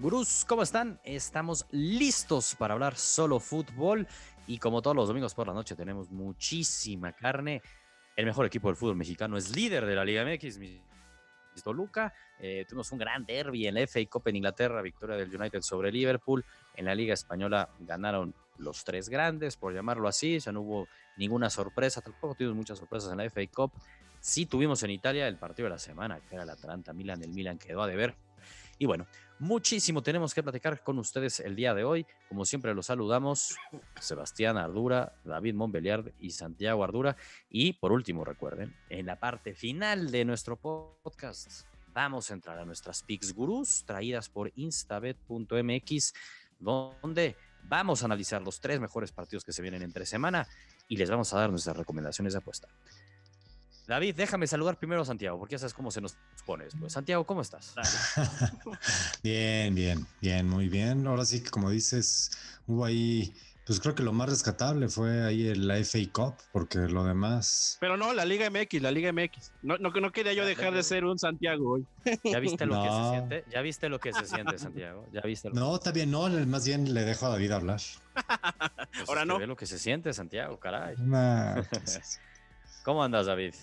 Gurús, ¿cómo están? Estamos listos para hablar solo fútbol y como todos los domingos por la noche tenemos muchísima carne. El mejor equipo del fútbol mexicano es líder de la Liga MX, Toluca. Eh, tuvimos un gran derby en la FA Cup en Inglaterra, victoria del United sobre Liverpool. En la Liga Española ganaron los tres grandes, por llamarlo así. Ya no hubo ninguna sorpresa, tampoco tuvimos muchas sorpresas en la FA Cup. Sí tuvimos en Italia el partido de la semana, que era el Atalanta-Milan. El Milan quedó a deber. Y bueno, muchísimo tenemos que platicar con ustedes el día de hoy. Como siempre, los saludamos Sebastián Ardura, David Montbeliard y Santiago Ardura. Y por último, recuerden, en la parte final de nuestro podcast vamos a entrar a nuestras Pix Gurús traídas por instabet.mx, donde vamos a analizar los tres mejores partidos que se vienen entre semana y les vamos a dar nuestras recomendaciones de apuesta. David, déjame saludar primero a Santiago, porque ya sabes cómo se nos pone después. Santiago, ¿cómo estás? bien, bien, bien, muy bien. Ahora sí que como dices, hubo ahí, pues creo que lo más rescatable fue ahí la FA Cup, porque lo demás... Pero no, la Liga MX, la Liga MX. No, no, no quería yo dejar de ser un Santiago hoy. ¿Ya viste lo que se siente? ¿Ya viste lo que se siente, Santiago? ¿Ya viste no, está bien, no, más bien le dejo a David hablar. Pues Ahora no. Ve lo que se siente, Santiago, caray. Pues ¿Cómo andas, David?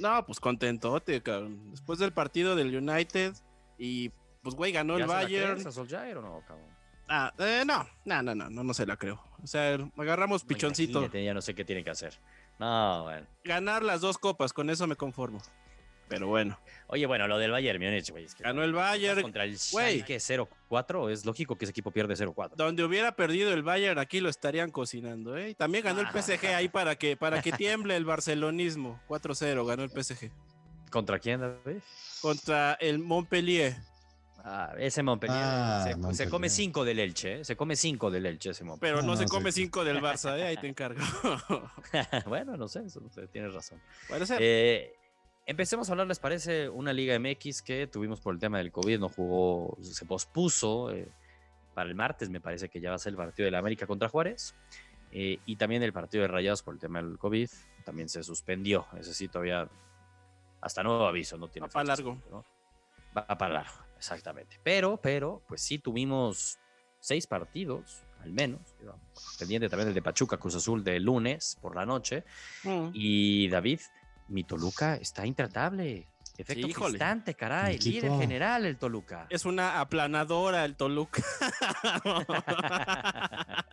No, pues contentote, cabrón. Después del partido del United y pues güey ganó el Bayern. ¿Ya se o no, cabrón? Ah, eh, no, no, no, no, no, se la creo. O sea, agarramos pichoncito. Ya no sé qué tiene que hacer. No, bueno. Ganar las dos copas, con eso me conformo. Pero bueno. Oye, bueno, lo del Bayern Múnich, güey. Ganó el Bayern. Contra el Schalke 0-4, es lógico que ese equipo pierde 0-4. Donde hubiera perdido el Bayern, aquí lo estarían cocinando, ¿eh? también ganó el ah. PSG ahí para que, para que tiemble el barcelonismo. 4-0 ganó el PSG. ¿Contra quién, David? Contra el Montpellier. Ah, ese Montpellier, ah, se, come 5 del Elche, ¿eh? se come 5 del Elche ese Montpellier. Pero no, se come 5 del Barça, ¿eh? ahí te encargo. bueno, no sé, eso, tienes razón. Puede ser. Eh, Empecemos a hablar, ¿les parece? Una Liga MX que tuvimos por el tema del COVID, no jugó, se pospuso eh, para el martes, me parece que ya va a ser el partido de la América contra Juárez. Eh, y también el partido de Rayados por el tema del COVID, también se suspendió. Ese sí, todavía hasta nuevo aviso, no tiene. Va para largo. Va para largo, exactamente. Pero, pero, pues sí tuvimos seis partidos, al menos. Pendiente también el de Pachuca, Cruz Azul de lunes por la noche. Mm. Y David, mi Toluca está intratable. Efecto sí, constante, caray. Líder general el Toluca. Es una aplanadora el Toluca.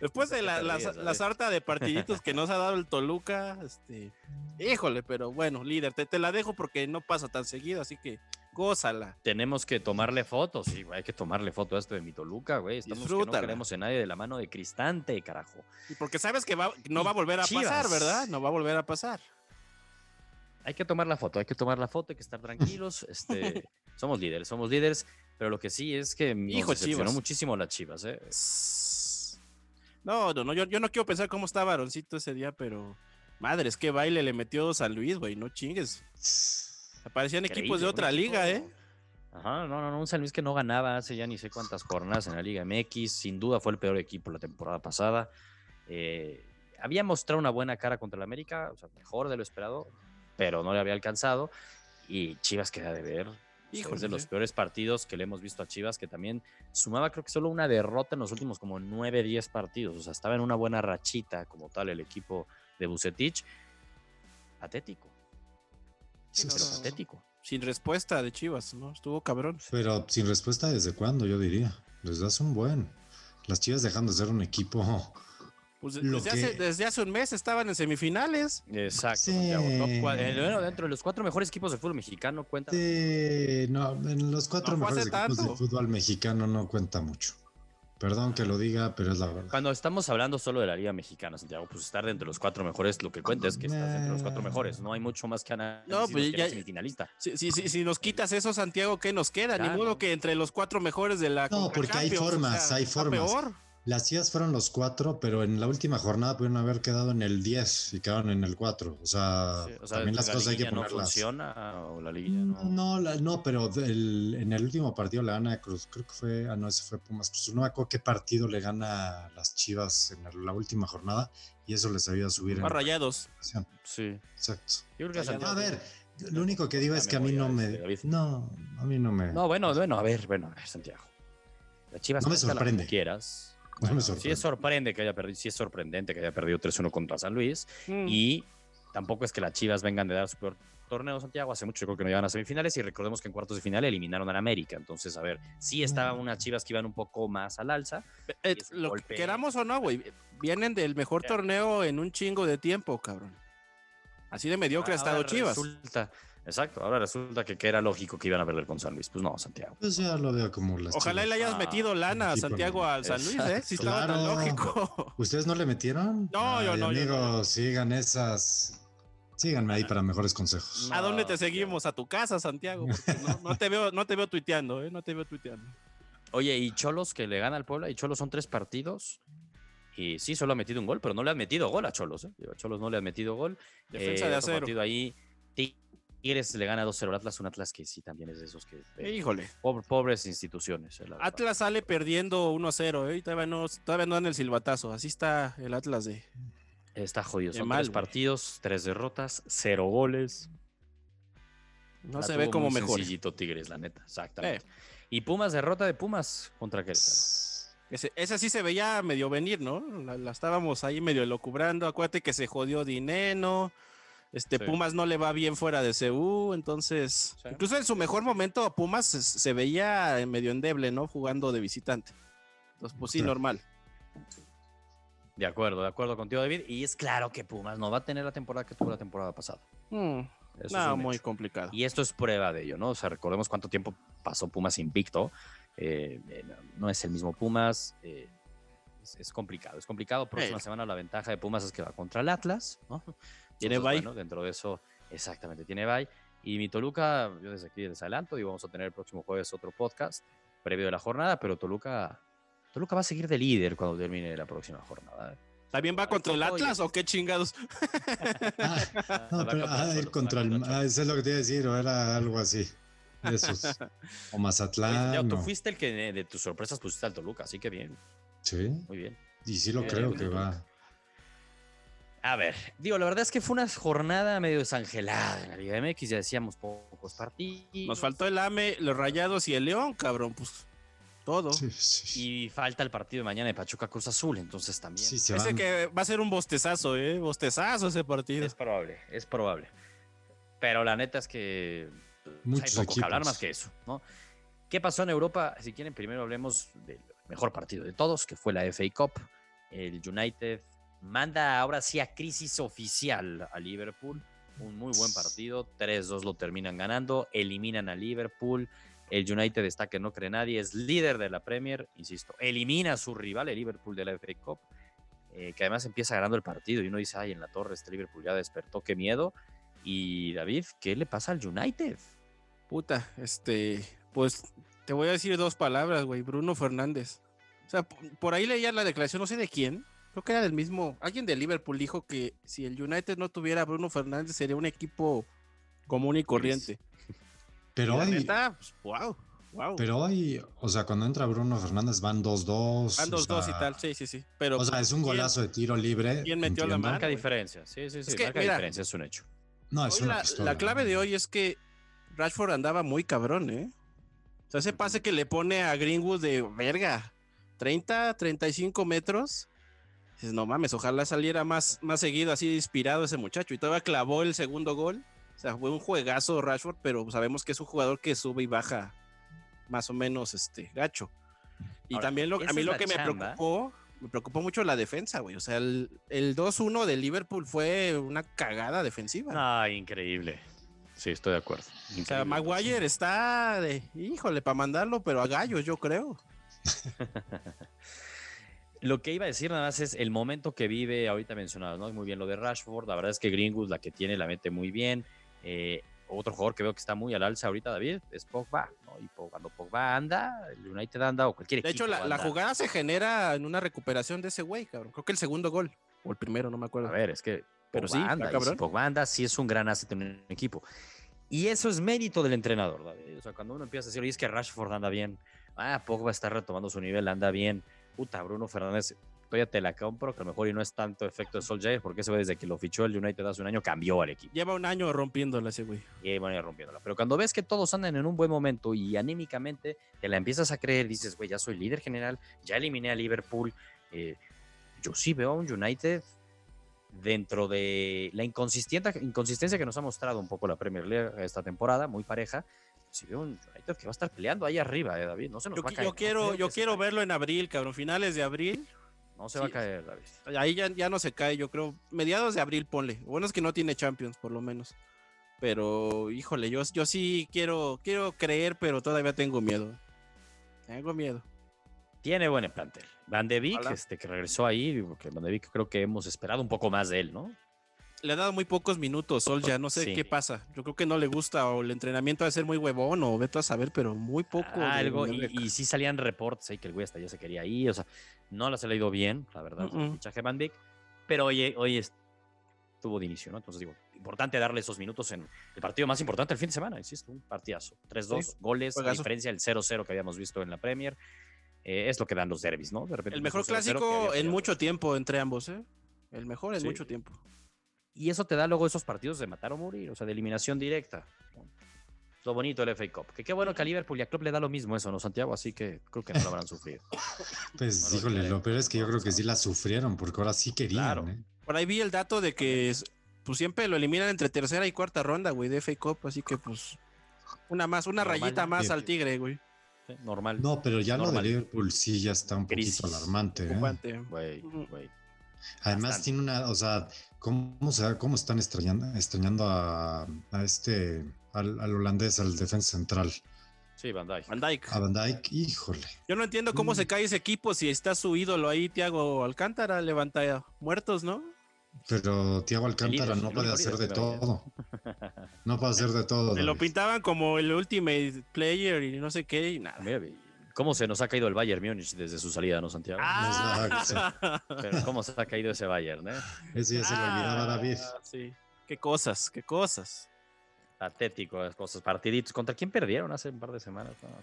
Después de la, sarta de partiditos que nos ha dado el Toluca, este, híjole, pero bueno, líder, te, te, la dejo porque no pasa tan seguido, así que gózala. Tenemos que tomarle fotos, sí, hay que tomarle foto a esto de mi Toluca, güey. Estamos que no queremos en nadie de la mano de Cristante, carajo. Y porque sabes que no va a volver a pasar, ¿verdad? No va a volver a pasar hay que tomar la foto, hay que tomar la foto, hay que estar tranquilos. Este, somos líderes, somos líderes, pero lo que sí es que me decepcionó muchísimo las Chivas. ¿eh? No, no, no yo, yo, no quiero pensar cómo estaba Aroncito ese día, pero madres, qué baile le metió San Luis, güey, no chingues. Aparecían equipos de otra liga, ¿eh? Ajá, no, no, no, un San Luis que no ganaba hace ya ni sé cuántas jornadas en la Liga MX, sin duda fue el peor equipo la temporada pasada. Eh, había mostrado una buena cara contra el América, o sea, mejor de lo esperado, pero no le había alcanzado. Y Chivas queda de ver. es de los peores partidos que le hemos visto a Chivas, que también sumaba creo que solo una derrota en los últimos como 9, 10 partidos. O sea, estaba en una buena rachita como tal el equipo de Bucetich. Patético. Sí, pero patético. Sin respuesta de Chivas, ¿no? Estuvo cabrón. Pero sin respuesta desde cuándo, yo diría. Desde hace un buen. Las Chivas dejando de ser un equipo pues desde, hace, un mes estaban en semifinales. Exacto. bueno, dentro de los cuatro mejores equipos de fútbol mexicano cuenta. Sí, no, en los cuatro mejores equipos de fútbol mexicano no cuenta mucho. Perdón que lo diga, pero es la verdad. Cuando estamos hablando solo de la Liga Mexicana, Santiago, pues estar dentro de los cuatro mejores, lo que cuenta es que estás entre los cuatro mejores. No hay mucho más que ganar. No, pues ya. Semifinalista. Si, si, si, nos quitas eso, Santiago, ¿qué nos queda? Ni modo que entre los cuatro mejores de la. No, porque hay formas, hay formas. Peor. Las Chivas fueron los cuatro, pero en la última jornada pudieron haber quedado en el 10 y quedaron en el 4. O sea, Sí, o sea, también las la cosas hay que liguilla no ponerlas. funciona o la liguilla no. No, la- no, pero el- en el último partido le gana a Cruz. Creo que fue, ah, no, ese fue Pumas Cruz. No me acuerdo qué partido le gana a las Chivas en la, la última jornada y eso les ayuda a subir en Más la rayados. Sí. Exacto. Yo creo que a ver, lo único que digo es que a mí no me. este. No, a mí no me. No, bueno, bueno, a ver, bueno, a ver, Santiago. La Chivas No me sorprende. quieras. No Bueno, Sí sorprende. es sorprende que haya perdido, sí es sorprendente que haya perdido 3-1 contra San Luis. Mm. Y tampoco es que las Chivas vengan de dar su peor torneo Santiago. Hace mucho yo creo que no llegan a semifinales y recordemos que en cuartos de final eliminaron a América. Entonces, a ver, sí estaban unas Chivas que iban un poco más al alza. Eh, un lo golpe. queramos o no, güey. Vienen del mejor torneo en un chingo de tiempo, cabrón. Así de mediocre ha estado Chivas. Resulta, exacto, ahora resulta que, que era lógico que iban a perder con San Luis. Pues no, Santiago. Pues ya lo veo como las Ojalá Chivas. le hayas Ah, metido lana a Santiago no. al San Luis, ¿eh? Si estaba tan Claro. lógico. ¿Ustedes no le metieron? No, yo no, yo no. Amigos, sigan esas. Síganme ahí para mejores consejos. ¿A dónde te seguimos? A tu casa, Santiago. No, no te veo, no te veo tuiteando, ¿eh? No te veo tuiteando. Oye, y Cholos que le gana al Puebla, y Cholos son tres partidos. Y sí, solo ha metido un gol, pero no le han metido gol a Cholos. ¿eh? A Cholos no le han metido gol. Defensa Eh, de acero. partido ahí. Tigres le gana 2-0 al Atlas, un Atlas que sí también es de esos que. eh, Híjole. pobre- pobres instituciones. eh. Atlas sale perdiendo 1-0, ¿eh? Y todavía no, todavía no dan el silbatazo. Así está el Atlas de. Está jodido. Son mal, tres partidos, tres derrotas, cero goles. No La se ve como mejor. sencillito Tigres, la neta. Exactamente. Eh. Y Pumas, derrota de Pumas contra Querétaro. Ese, esa sí se veía medio venir, ¿no? La, la estábamos ahí medio locubrando. Acuérdate que se jodió Dineno. Este Sí. Pumas no le va bien fuera de CU, entonces. Sí. Incluso en su mejor momento, Pumas se, se veía medio endeble, ¿no? Jugando de visitante. Entonces, pues sí, Claro. normal. De acuerdo, de acuerdo contigo, David. Y es claro que Pumas no va a tener la temporada que tuvo la temporada pasada. Mm, Eso no, muy hecho. complicado. Y esto es prueba de ello, ¿no? O sea, recordemos cuánto tiempo pasó Pumas invicto. Eh, eh, no- es el mismo Pumas. eh, es, es complicado, es complicado. Próxima Eh. semana la ventaja de Pumas es que va contra el Atlas, ¿no? Tiene bye. bueno, dentro de eso, exactamente, tiene bye. Y mi Toluca, yo desde aquí les adelanto y vamos a tener el próximo jueves otro podcast previo de la jornada, pero Toluca, Toluca va a seguir de líder cuando termine la próxima jornada. ¿eh? ¿También va contra el oye. Atlas o qué chingados? Ah, no, pero contra ah, contra el. contra Ah, eso es lo que te iba a decir, o era algo así. Esos. O Oye, Mazatlán. Santiago, tú fuiste el que de, tus sorpresas pusiste al Toluca, así que bien, Sí, muy bien. y sí lo Eh, creo que va. A ver, digo, la verdad es que fue una jornada medio desangelada en la Liga MX, ya decíamos pocos partidos. Nos faltó el AME, los Rayados y el León, cabrón. Pues todo. Sí, sí. Y falta el partido de mañana de Pachuca Cruz Azul, entonces también. Sí, se Ese van. que va a ser un bostezazo, ¿eh? Bostezazo ese partido. Es probable, es probable. Pero la neta es que pues, Muchos hay poco que hablar más que eso, ¿no? ¿Qué pasó en Europa? Si quieren, primero hablemos del mejor partido de todos, que fue la FA Cup. El United manda ahora sí a crisis oficial a Liverpool. Un muy buen partido. 3-2 lo terminan ganando. Eliminan a Liverpool. El United está que no cree nadie. Es líder de la Premier. Insisto, elimina a su rival, el Liverpool de la FA Cup. eh, que además empieza ganando el partido. Y uno dice, ay, en la torre este Liverpool ya despertó, qué miedo. Y David, ¿qué le pasa al United? Puta, este, pues te voy a decir dos palabras, güey. Bruno Fernández. O sea, por ahí leía la declaración, no sé de quién. Creo que era del mismo. Alguien de Liverpool dijo que si el United no tuviera a Bruno Fernández sería un equipo común y corriente. Pero Y la hoy, neta, pues, wow, wow. pero hoy, o sea, cuando entra Bruno Fernández van 2-2. Van o dos, dos y sea, tal, sí, sí, sí. Pero, O sea, es un ¿quién- golazo de tiro libre. quién metió la entiendo. mano? Marca diferencia. Sí, sí, sí. que, marca mira, diferencia, es un hecho. No, es una la, pistola. la clave de hoy es que Rashford andaba muy cabrón, ¿eh? O sea, ese pase que le pone a Greenwood de verga, 30, 35 metros. Dices, no mames, ojalá saliera más, más seguido así inspirado ese muchacho. Y todavía clavó el segundo gol. O sea, fue un juegazo Rashford, pero sabemos que es un jugador que sube y baja más o menos este gacho. Y Ahora, también lo, a mí lo que me preocupó, me preocupó mucho la defensa, güey. O sea, el, el 2-1 de Liverpool fue una cagada defensiva. Ah, increíble. Sí, estoy de acuerdo. O sea. Maguire está de, híjole, para mandarlo, pero a gallos, yo creo. Lo que iba a decir nada más es el momento que vive, ahorita mencionado, ¿no? Muy bien lo de Rashford. La verdad es que Greenwood, la que tiene, la mete muy bien. Eh, otro jugador que veo que está muy al alza ahorita, David, es Pogba. ¿no? Y cuando Pogba anda, el United anda o cualquier De equipo. hecho, la, jugada se genera en una recuperación de ese güey, cabrón. Creo que el segundo gol. O el primero, no me acuerdo. A ver, es que Pero Pogba sí, anda, si. Pogba anda, sí es un gran asset en un equipo. Y eso es mérito del entrenador, David. O sea, cuando uno empieza a decir, oye, es que Rashford anda bien, ah, Pogba está retomando su nivel, anda bien, puta, Bruno Fernández, todavía te la compro, que a lo mejor y no es tanto efecto de Solskjaer, porque ese güey desde que lo fichó el United hace un año cambió al equipo. Lleva un año rompiéndola ese güey. Y ahí van a ir rompiéndola. Pero cuando ves que todos andan en un buen momento y anímicamente te la empiezas a creer, dices, güey, ya soy líder general, ya eliminé a Liverpool. eh, yo sí veo a un United dentro de la inconsistencia que nos ha mostrado un poco la Premier League esta temporada, muy pareja. Sí veo un United que va a estar peleando ahí arriba, eh, David. No se nos Yo, va a caer. yo quiero, yo quiero verlo en abril, cabrón. Finales de abril. No se va a caer, David. Ahí ya, ya no se cae, yo creo. Mediados de abril, ponle. Bueno es que no tiene Champions, por lo menos. Pero, híjole, yo, yo sí quiero, quiero creer, pero todavía tengo miedo. Tengo miedo. Tiene buen plantel. Van de Beek, este, que regresó ahí, porque Van de Beek creo que hemos esperado un poco más de él, ¿no? Le ha dado muy pocos minutos, Sol, ya no sé Sí. qué pasa. Yo creo que no le gusta o el entrenamiento ha de ser muy huevón o veto a saber, pero muy poco. algo y, sí salían reportes ahí que el güey hasta ya se quería ir, o sea, no las ha leído bien, la verdad, el fichaje Van Beek, pero hoy, hoy estuvo de inicio, ¿no? Entonces digo, importante darle esos minutos en el partido más importante del fin de semana, insisto, un partidazo, 3-2 Sí, goles, a diferencia del 0-0 que habíamos visto en la Premier, eh, es lo que dan los derbis, ¿no? De repente El mejor 0-0 que había clásico en mucho tiempo entre ambos, ¿eh? El mejor en Sí. mucho tiempo. Y eso te da luego esos partidos de matar o morir, o sea, de eliminación directa. Lo bonito del FA Cup. Que qué bueno que a Liverpool y a Klopp le da lo mismo eso, ¿no, Santiago? Así que creo que no lo habrán sufrido. Pues No lo híjole, lo peor es que yo creo que sí la sufrieron, porque ahora sí querían. Claro. ¿eh? Por ahí vi el dato de que es- pues siempre lo eliminan entre tercera y cuarta ronda, güey, de FA Cup, así que pues una más, una Normal. rayita más al tigre, güey. Normal. No, pero ya lo Normal. de Liverpool sí ya está un Crisis. poquito alarmante. ¿eh? Güey, güey. Además Bastante. tiene una, o sea, ¿cómo, se, cómo están extrañando, extrañando a, a este, al, al holandés, al defensa central? Sí, Van Dijk. Van Dijk. A Van Dijk, híjole. Yo no entiendo cómo Mm. se cae ese equipo si está su ídolo ahí, Tiago Alcántara, levanta muertos, ¿no? Pero Thiago Alcántara líder, no puede hacer de todo. No puede hacer de todo. Se lo pintaban como el ultimate player y no sé qué y nada. ¿Cómo se nos ha caído el Bayern Múnich desde su salida, no, Santiago? Ah, Pero ¿Cómo se ha caído ese Bayern, eh? Ese ya se lo olvidaba a David. Ah, Sí. Qué cosas, qué cosas. Patético las cosas. Partiditos. ¿Contra quién perdieron hace un par de semanas? No, no.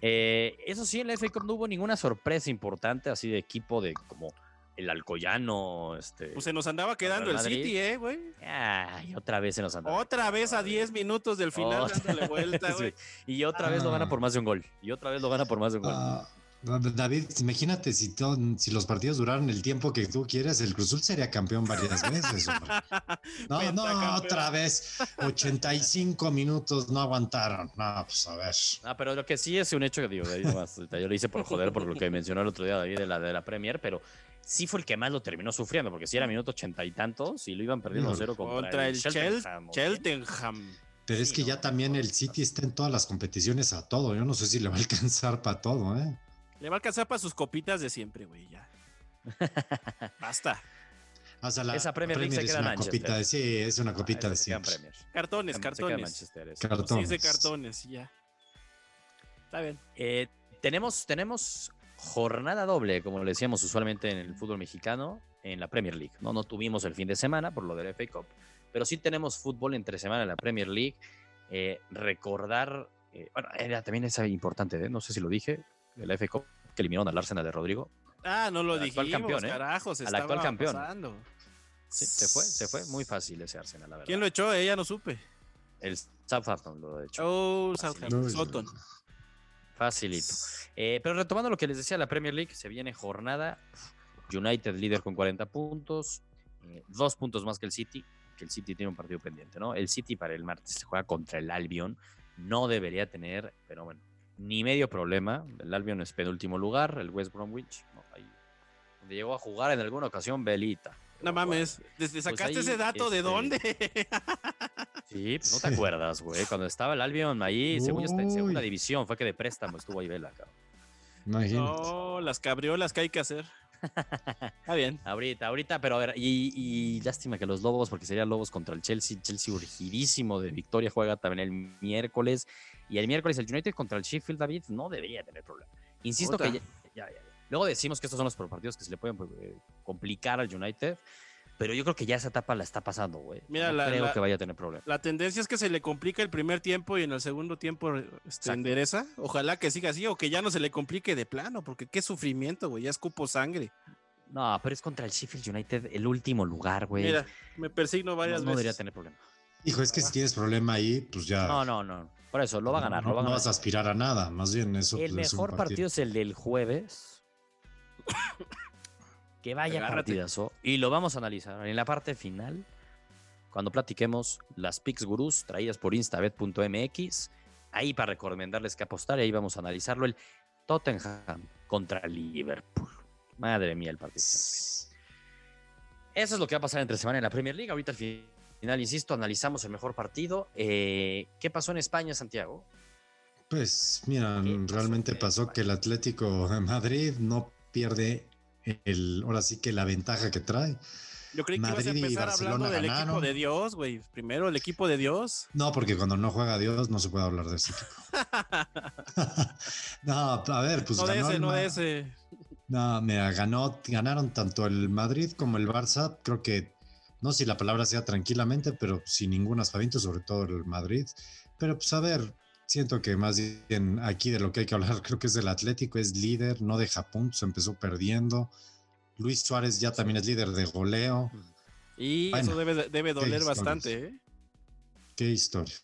Eh, eso sí, en la FA Cup no hubo ninguna sorpresa importante así de equipo de como el Alcoyano. Este... Pues se nos andaba quedando el. City, ¿eh, güey? Ay, otra vez se nos andaba. Otra vez a 10 minutos del final Otra dándole vuelta, Sí, güey. Y otra vez lo gana Ah. por más de un gol. Y otra vez lo gana por más de un gol. Ah, David, imagínate si, todo- si los partidos duraran el tiempo que tú quieres, el Cruzul sería campeón varias veces. hombre. No, no, otra vez. 85 minutos no aguantaron. No, pues a ver. Ah, pero lo que sí es un hecho que digo, nomás, yo lo hice por joder por lo que mencionó el otro día David de la, de la Premier, pero sí fue el que más lo terminó sufriendo, porque si era minuto ochenta y tantos y lo iban perdiendo Híjole. 0 contra, Contra el Chel- Cheltenham. Pero es Sí, que no, ya también no, el no, City no. está en todas las competiciones a todo. Yo no sé si le va a alcanzar para todo, ¿eh? Le va a alcanzar para sus copitas de siempre, güey, ya. Basta. O sea, la Esa Premier League se es queda en una Manchester. copita de, sí, es una copita Ah, de se siempre. Cartones, Se cartones. Cartones. Sí, es de cartones, ya. Está bien. Eh, tenemos, tenemos jornada doble, como le decíamos usualmente en el fútbol mexicano, en la Premier League. No, no tuvimos el fin de semana por lo del FA Cup, pero sí tenemos fútbol entre semana en la Premier League. Eh, recordar, eh, bueno, era también esa importante, ¿eh? no sé si lo dije, el FA Cup que eliminaron al Arsenal de Rodrigo. Ah, no lo dijimos, campeón, ¿eh? carajo, se Al actual campeón. pasando. Sí, se fue, se fue muy fácil ese Arsenal, la verdad. ¿Quién lo echó? Eh, ya no supe. El Southampton lo ha hecho. Oh, Fácil. Southampton. Facilito. Eh, pero retomando lo que les decía, la Premier League se viene jornada. United líder con 40 puntos, eh, dos puntos más que el City, que el City tiene un partido pendiente, ¿no? El City para el martes se juega contra el Albion, no debería tener, pero bueno, ni medio problema. El Albion es penúltimo lugar, el West Bromwich, no, ahí, donde llegó a jugar en alguna ocasión Belita. No mames. ¿Desde Pues sacaste ahí, ese dato de este, dónde? Sí, pues no te acuerdas, güey. Cuando estaba el Albion ahí, según yo, está en segunda división, fue que de préstamo estuvo ahí Vela, cabrón. Imagínate. No, las cabriolas que hay que hacer. Está bien. Ahorita, ahorita, pero a ver, y, y lástima que los Lobos, porque sería Lobos contra el Chelsea. Chelsea urgidísimo de victoria, juega también el miércoles. Y el miércoles el United contra el Sheffield, David, no debería tener problema. Insisto que ya, ya, ya, ya. Luego decimos que estos son los partidos que se le pueden eh, complicar al United, pero yo creo que ya esa etapa la está pasando, güey. Mira, no la- creo la- que vaya a tener problema. La tendencia es que se le complica el primer tiempo y en el segundo tiempo este, Exacto. endereza. Ojalá que siga así o que ya no se le complique de plano, porque qué sufrimiento, güey. Ya escupo sangre. No, pero es contra el Sheffield United, el último lugar, güey. Mira, me persigno no, varias no debería veces. tener problema. Hijo, es que si tienes problema ahí, pues ya. No, no, no. Por eso, lo va a ganar, no, lo va a no ganar. vas a aspirar a nada, más bien eso. El pues, es mejor partido es el del jueves. que vaya Agárrate. partidazo. Y lo vamos a analizar en la parte final. Cuando platiquemos las picks gurús traídas por instabet.mx. Ahí para recomendarles que apostar. y Ahí vamos a analizarlo. El Tottenham contra Liverpool. Madre mía, el partido. Eso es lo que va a pasar entre semana en la Premier League. Ahorita al final, insisto, analizamos el mejor partido. Eh, ¿Qué pasó en España, Santiago? Pues mira, ¿Qué pasó realmente pasó España? que el Atlético de Madrid no pierde el, ahora sí que la ventaja que trae. Yo creí que ibas a Madrid empezar hablando Barcelona del equipo ganaron. de Dios, güey. Primero el equipo de Dios. No, porque cuando no juega Dios no se puede hablar de ese equipo. no, a ver, pues no de ganó ese, el no de ese. No, mira, ganó, ganaron tanto el Madrid como el Barça. Creo que, no sé si la palabra sea tranquilamente, pero sin ningún aspaviento, sobre todo el Madrid. Pero pues a ver, siento que más bien aquí de lo que hay que hablar, creo que es del Atlético, es líder, no deja puntos, empezó perdiendo. Luis Suárez ya también es líder de goleo. Y Bueno, eso debe, debe doler bastante, ¿eh? Qué historia.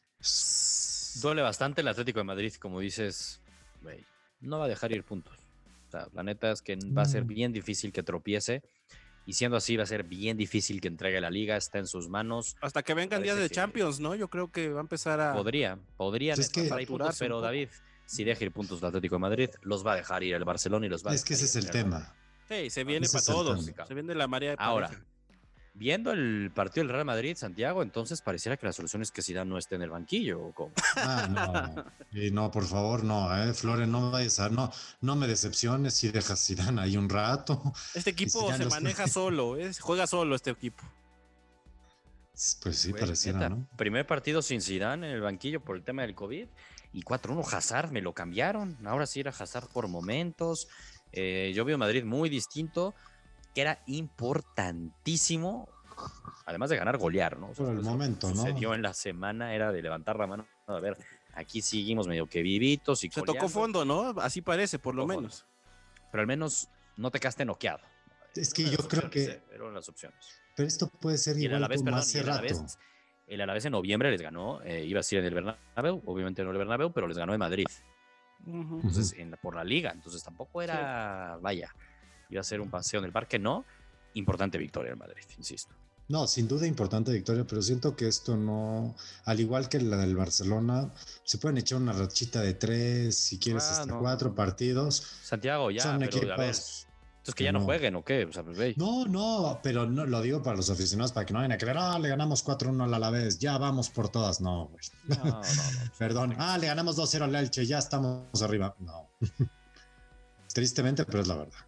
Duele bastante el Atlético de Madrid, como dices, güey, no va a dejar ir puntos. O sea, la neta es que va a ser Mm. bien difícil que tropiece. Y siendo así, va a ser bien difícil que entregue la liga. Está en sus manos. Hasta que vengan días de que- Champions, ¿no? Yo creo que va a empezar a. Podría, podría Es que- puntos, pero. David, si deja ir puntos el Atlético de Madrid, los va a dejar ir el Barcelona y los va a Es que ese es el tema. Sí, se viene Ese para todos. Se viene la marea de Ahora, pareja. Viendo el partido del Real Madrid, Santiago, entonces pareciera que la solución es que Zidane no esté en el banquillo. ¿o cómo? Ah, no. Y no, por favor, no, eh, Flores, no vayas a, no, no me decepciones si dejas Zidane ahí un rato. Este equipo se los- maneja solo, ¿eh? Juega solo este equipo. Pues sí, pareciera, neta, ¿no? Primer partido sin Zidane en el banquillo por el tema del COVID y 4-1 Hazard, me lo cambiaron. Ahora sí era Hazard por momentos. Eh, yo veo Madrid muy distinto, que era importantísimo, además de ganar, golear, ¿no? O sea, Por el momento, ¿no? Sucedió en la semana, era de levantar la mano. A ver, aquí seguimos medio que vivitos y Se tocó fondo, ¿no? Así parece, por lo fondo. menos. Pero al menos no te quedaste noqueado. Es que yo creo que, eh, Eran las opciones. pero esto puede ser Y el igual Alavés, como perdón, hace el Alavés, rato. el Alavés en noviembre les ganó, eh, iba a ser en el Bernabéu, obviamente no en el Bernabéu, pero les ganó en Madrid, entonces en la- por la liga, entonces tampoco era, vaya, iba a ser un paseo en el parque, no, importante victoria en Madrid, insisto. No, sin duda importante victoria, pero siento que esto no, al igual que la del Barcelona, se pueden echar una rachita de tres, si quieres, Ah, hasta no, cuatro partidos. Santiago, ya, Son pero a ver, equipos. entonces que ya no, no. jueguen o qué, o sea, pues, No, no, pero no lo digo para los aficionados para que no vayan a creer, ah, le ganamos 4-1 al Alavés, ya vamos por todas. No, güey. no, no, no, Perdón. Ah, le ganamos 2-0 al Elche, ya estamos arriba. No. Tristemente, pero es la verdad.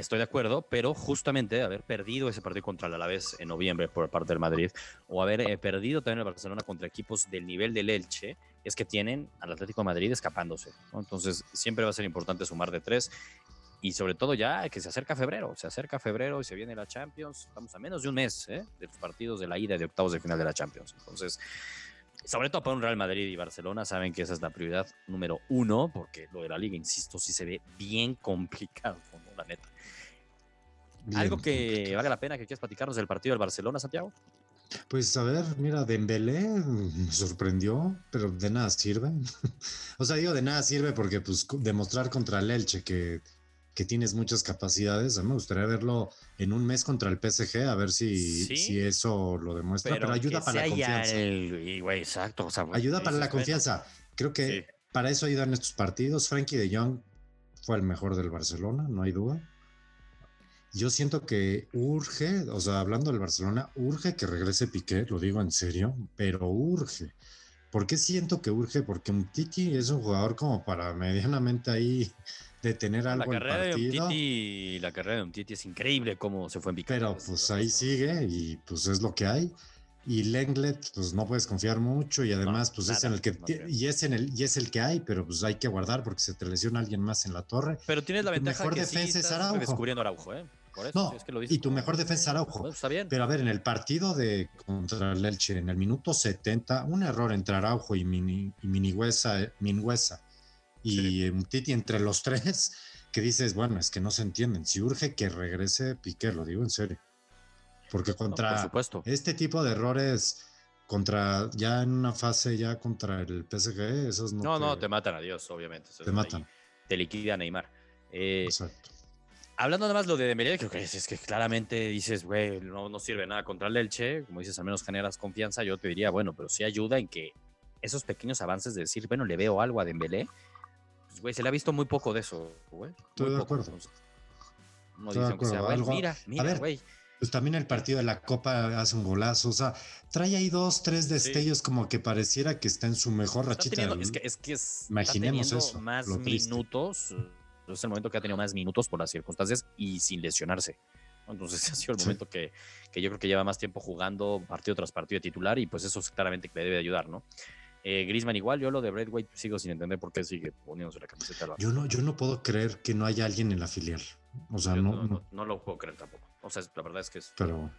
Estoy de acuerdo, pero justamente haber perdido ese partido contra el Alavés en noviembre por parte del Madrid o haber eh, perdido también el Barcelona contra equipos del nivel del Elche es que tienen al Atlético de Madrid escapándose. ¿no? Entonces siempre va a ser importante sumar de tres y sobre todo ya que se acerca febrero, se acerca febrero y se viene la Champions. Estamos a menos de un mes ¿eh? de los partidos de la ida de octavos de final de la Champions. Entonces, sobre todo para un Real Madrid y Barcelona, saben que esa es la prioridad número uno, porque lo de la liga, insisto, sí se ve bien complicado, ¿no? la neta. ¿Algo que valga la pena que quieras platicarnos del partido del Barcelona, Santiago? Pues a ver, mira, Dembélé mm, me sorprendió, pero de nada sirve. o sea, digo, de nada sirve porque pues demostrar contra el Elche que, que tienes muchas capacidades, a mí me gustaría verlo en un mes contra el PSG, a ver si, Sí. si eso lo demuestra, pero, ayuda para la confianza. el- y, güey, exacto. o sea, güey, Ayuda para la confianza. Creo que sí. para eso ayudan estos partidos. Frankie de Jong fue el mejor del Barcelona, no hay duda. Yo siento que urge, o sea, hablando del Barcelona, urge que regrese Piqué, lo digo en serio, pero urge. ¿Por qué siento que urge? Porque un Titi es un jugador como para medianamente ahí detener La algo el carrera, de partido. Umtiti, la carrera de Umtiti es increíble cómo se fue en picada. Pero pues ahí sigue y pues es lo que hay. Y Lenglet, pues no puedes confiar mucho y además pues es nada, en el que y es en el y es el que hay, pero pues hay que guardar porque se te lesiona alguien más en la torre. Pero tienes la ventaja mejor que defensa sí es estás Araujo. descubriendo Araujo, ¿eh? Por eso, No, es que lo dices y tu mejor defensa Araujo. Bueno, está bien. Pero a ver, en el partido de contra el Elche, en el minuto 70, un error entre Araujo y, Mini, y Minigüesa, eh, Mingueza y un Titi entre los tres, que dices, bueno, es que no se entienden. Si urge que regrese Piqué, lo digo en serio. Porque No, contra por supuesto. este tipo de errores, contra ya en una fase ya contra el PSG, esos no, No, no, te matan a Dios, obviamente. te matan. Te liquida Neymar. Eh, Exacto. Hablando nada más lo de Dembélé, creo que es, es que claramente dices, güey, no, no sirve nada contra el Elche. Como dices, al menos generas confianza. Yo te diría, bueno, pero sí ayuda en que esos pequeños avances de decir, bueno, le veo algo a Dembélé. Pues, güey, se le ha visto muy poco de eso, güey. Estoy Muy de poco. acuerdo. No dicen que sea, güey, Algo- mira, a mira, ver, güey. Pues también el partido de la Copa hace un golazo. O sea, trae ahí dos, tres destellos como que pareciera que está en su mejor Está rachita. teniendo- es que es que es, está Imaginemos eso, más minutos. Es el momento que ha tenido más minutos por las circunstancias y sin lesionarse. Entonces ha sido el Sí. momento que, que yo creo que lleva más tiempo jugando partido tras partido de titular y pues eso es claramente que le debe ayudar, ¿no? Eh, Griezmann igual, yo lo de Braithwaite sigo sin entender por qué sigue poniéndose la camiseta. Yo no, yo no puedo creer que no haya alguien en la filial. O sea, no, no, no, no- lo puedo creer tampoco. O sea, la verdad es que es- pero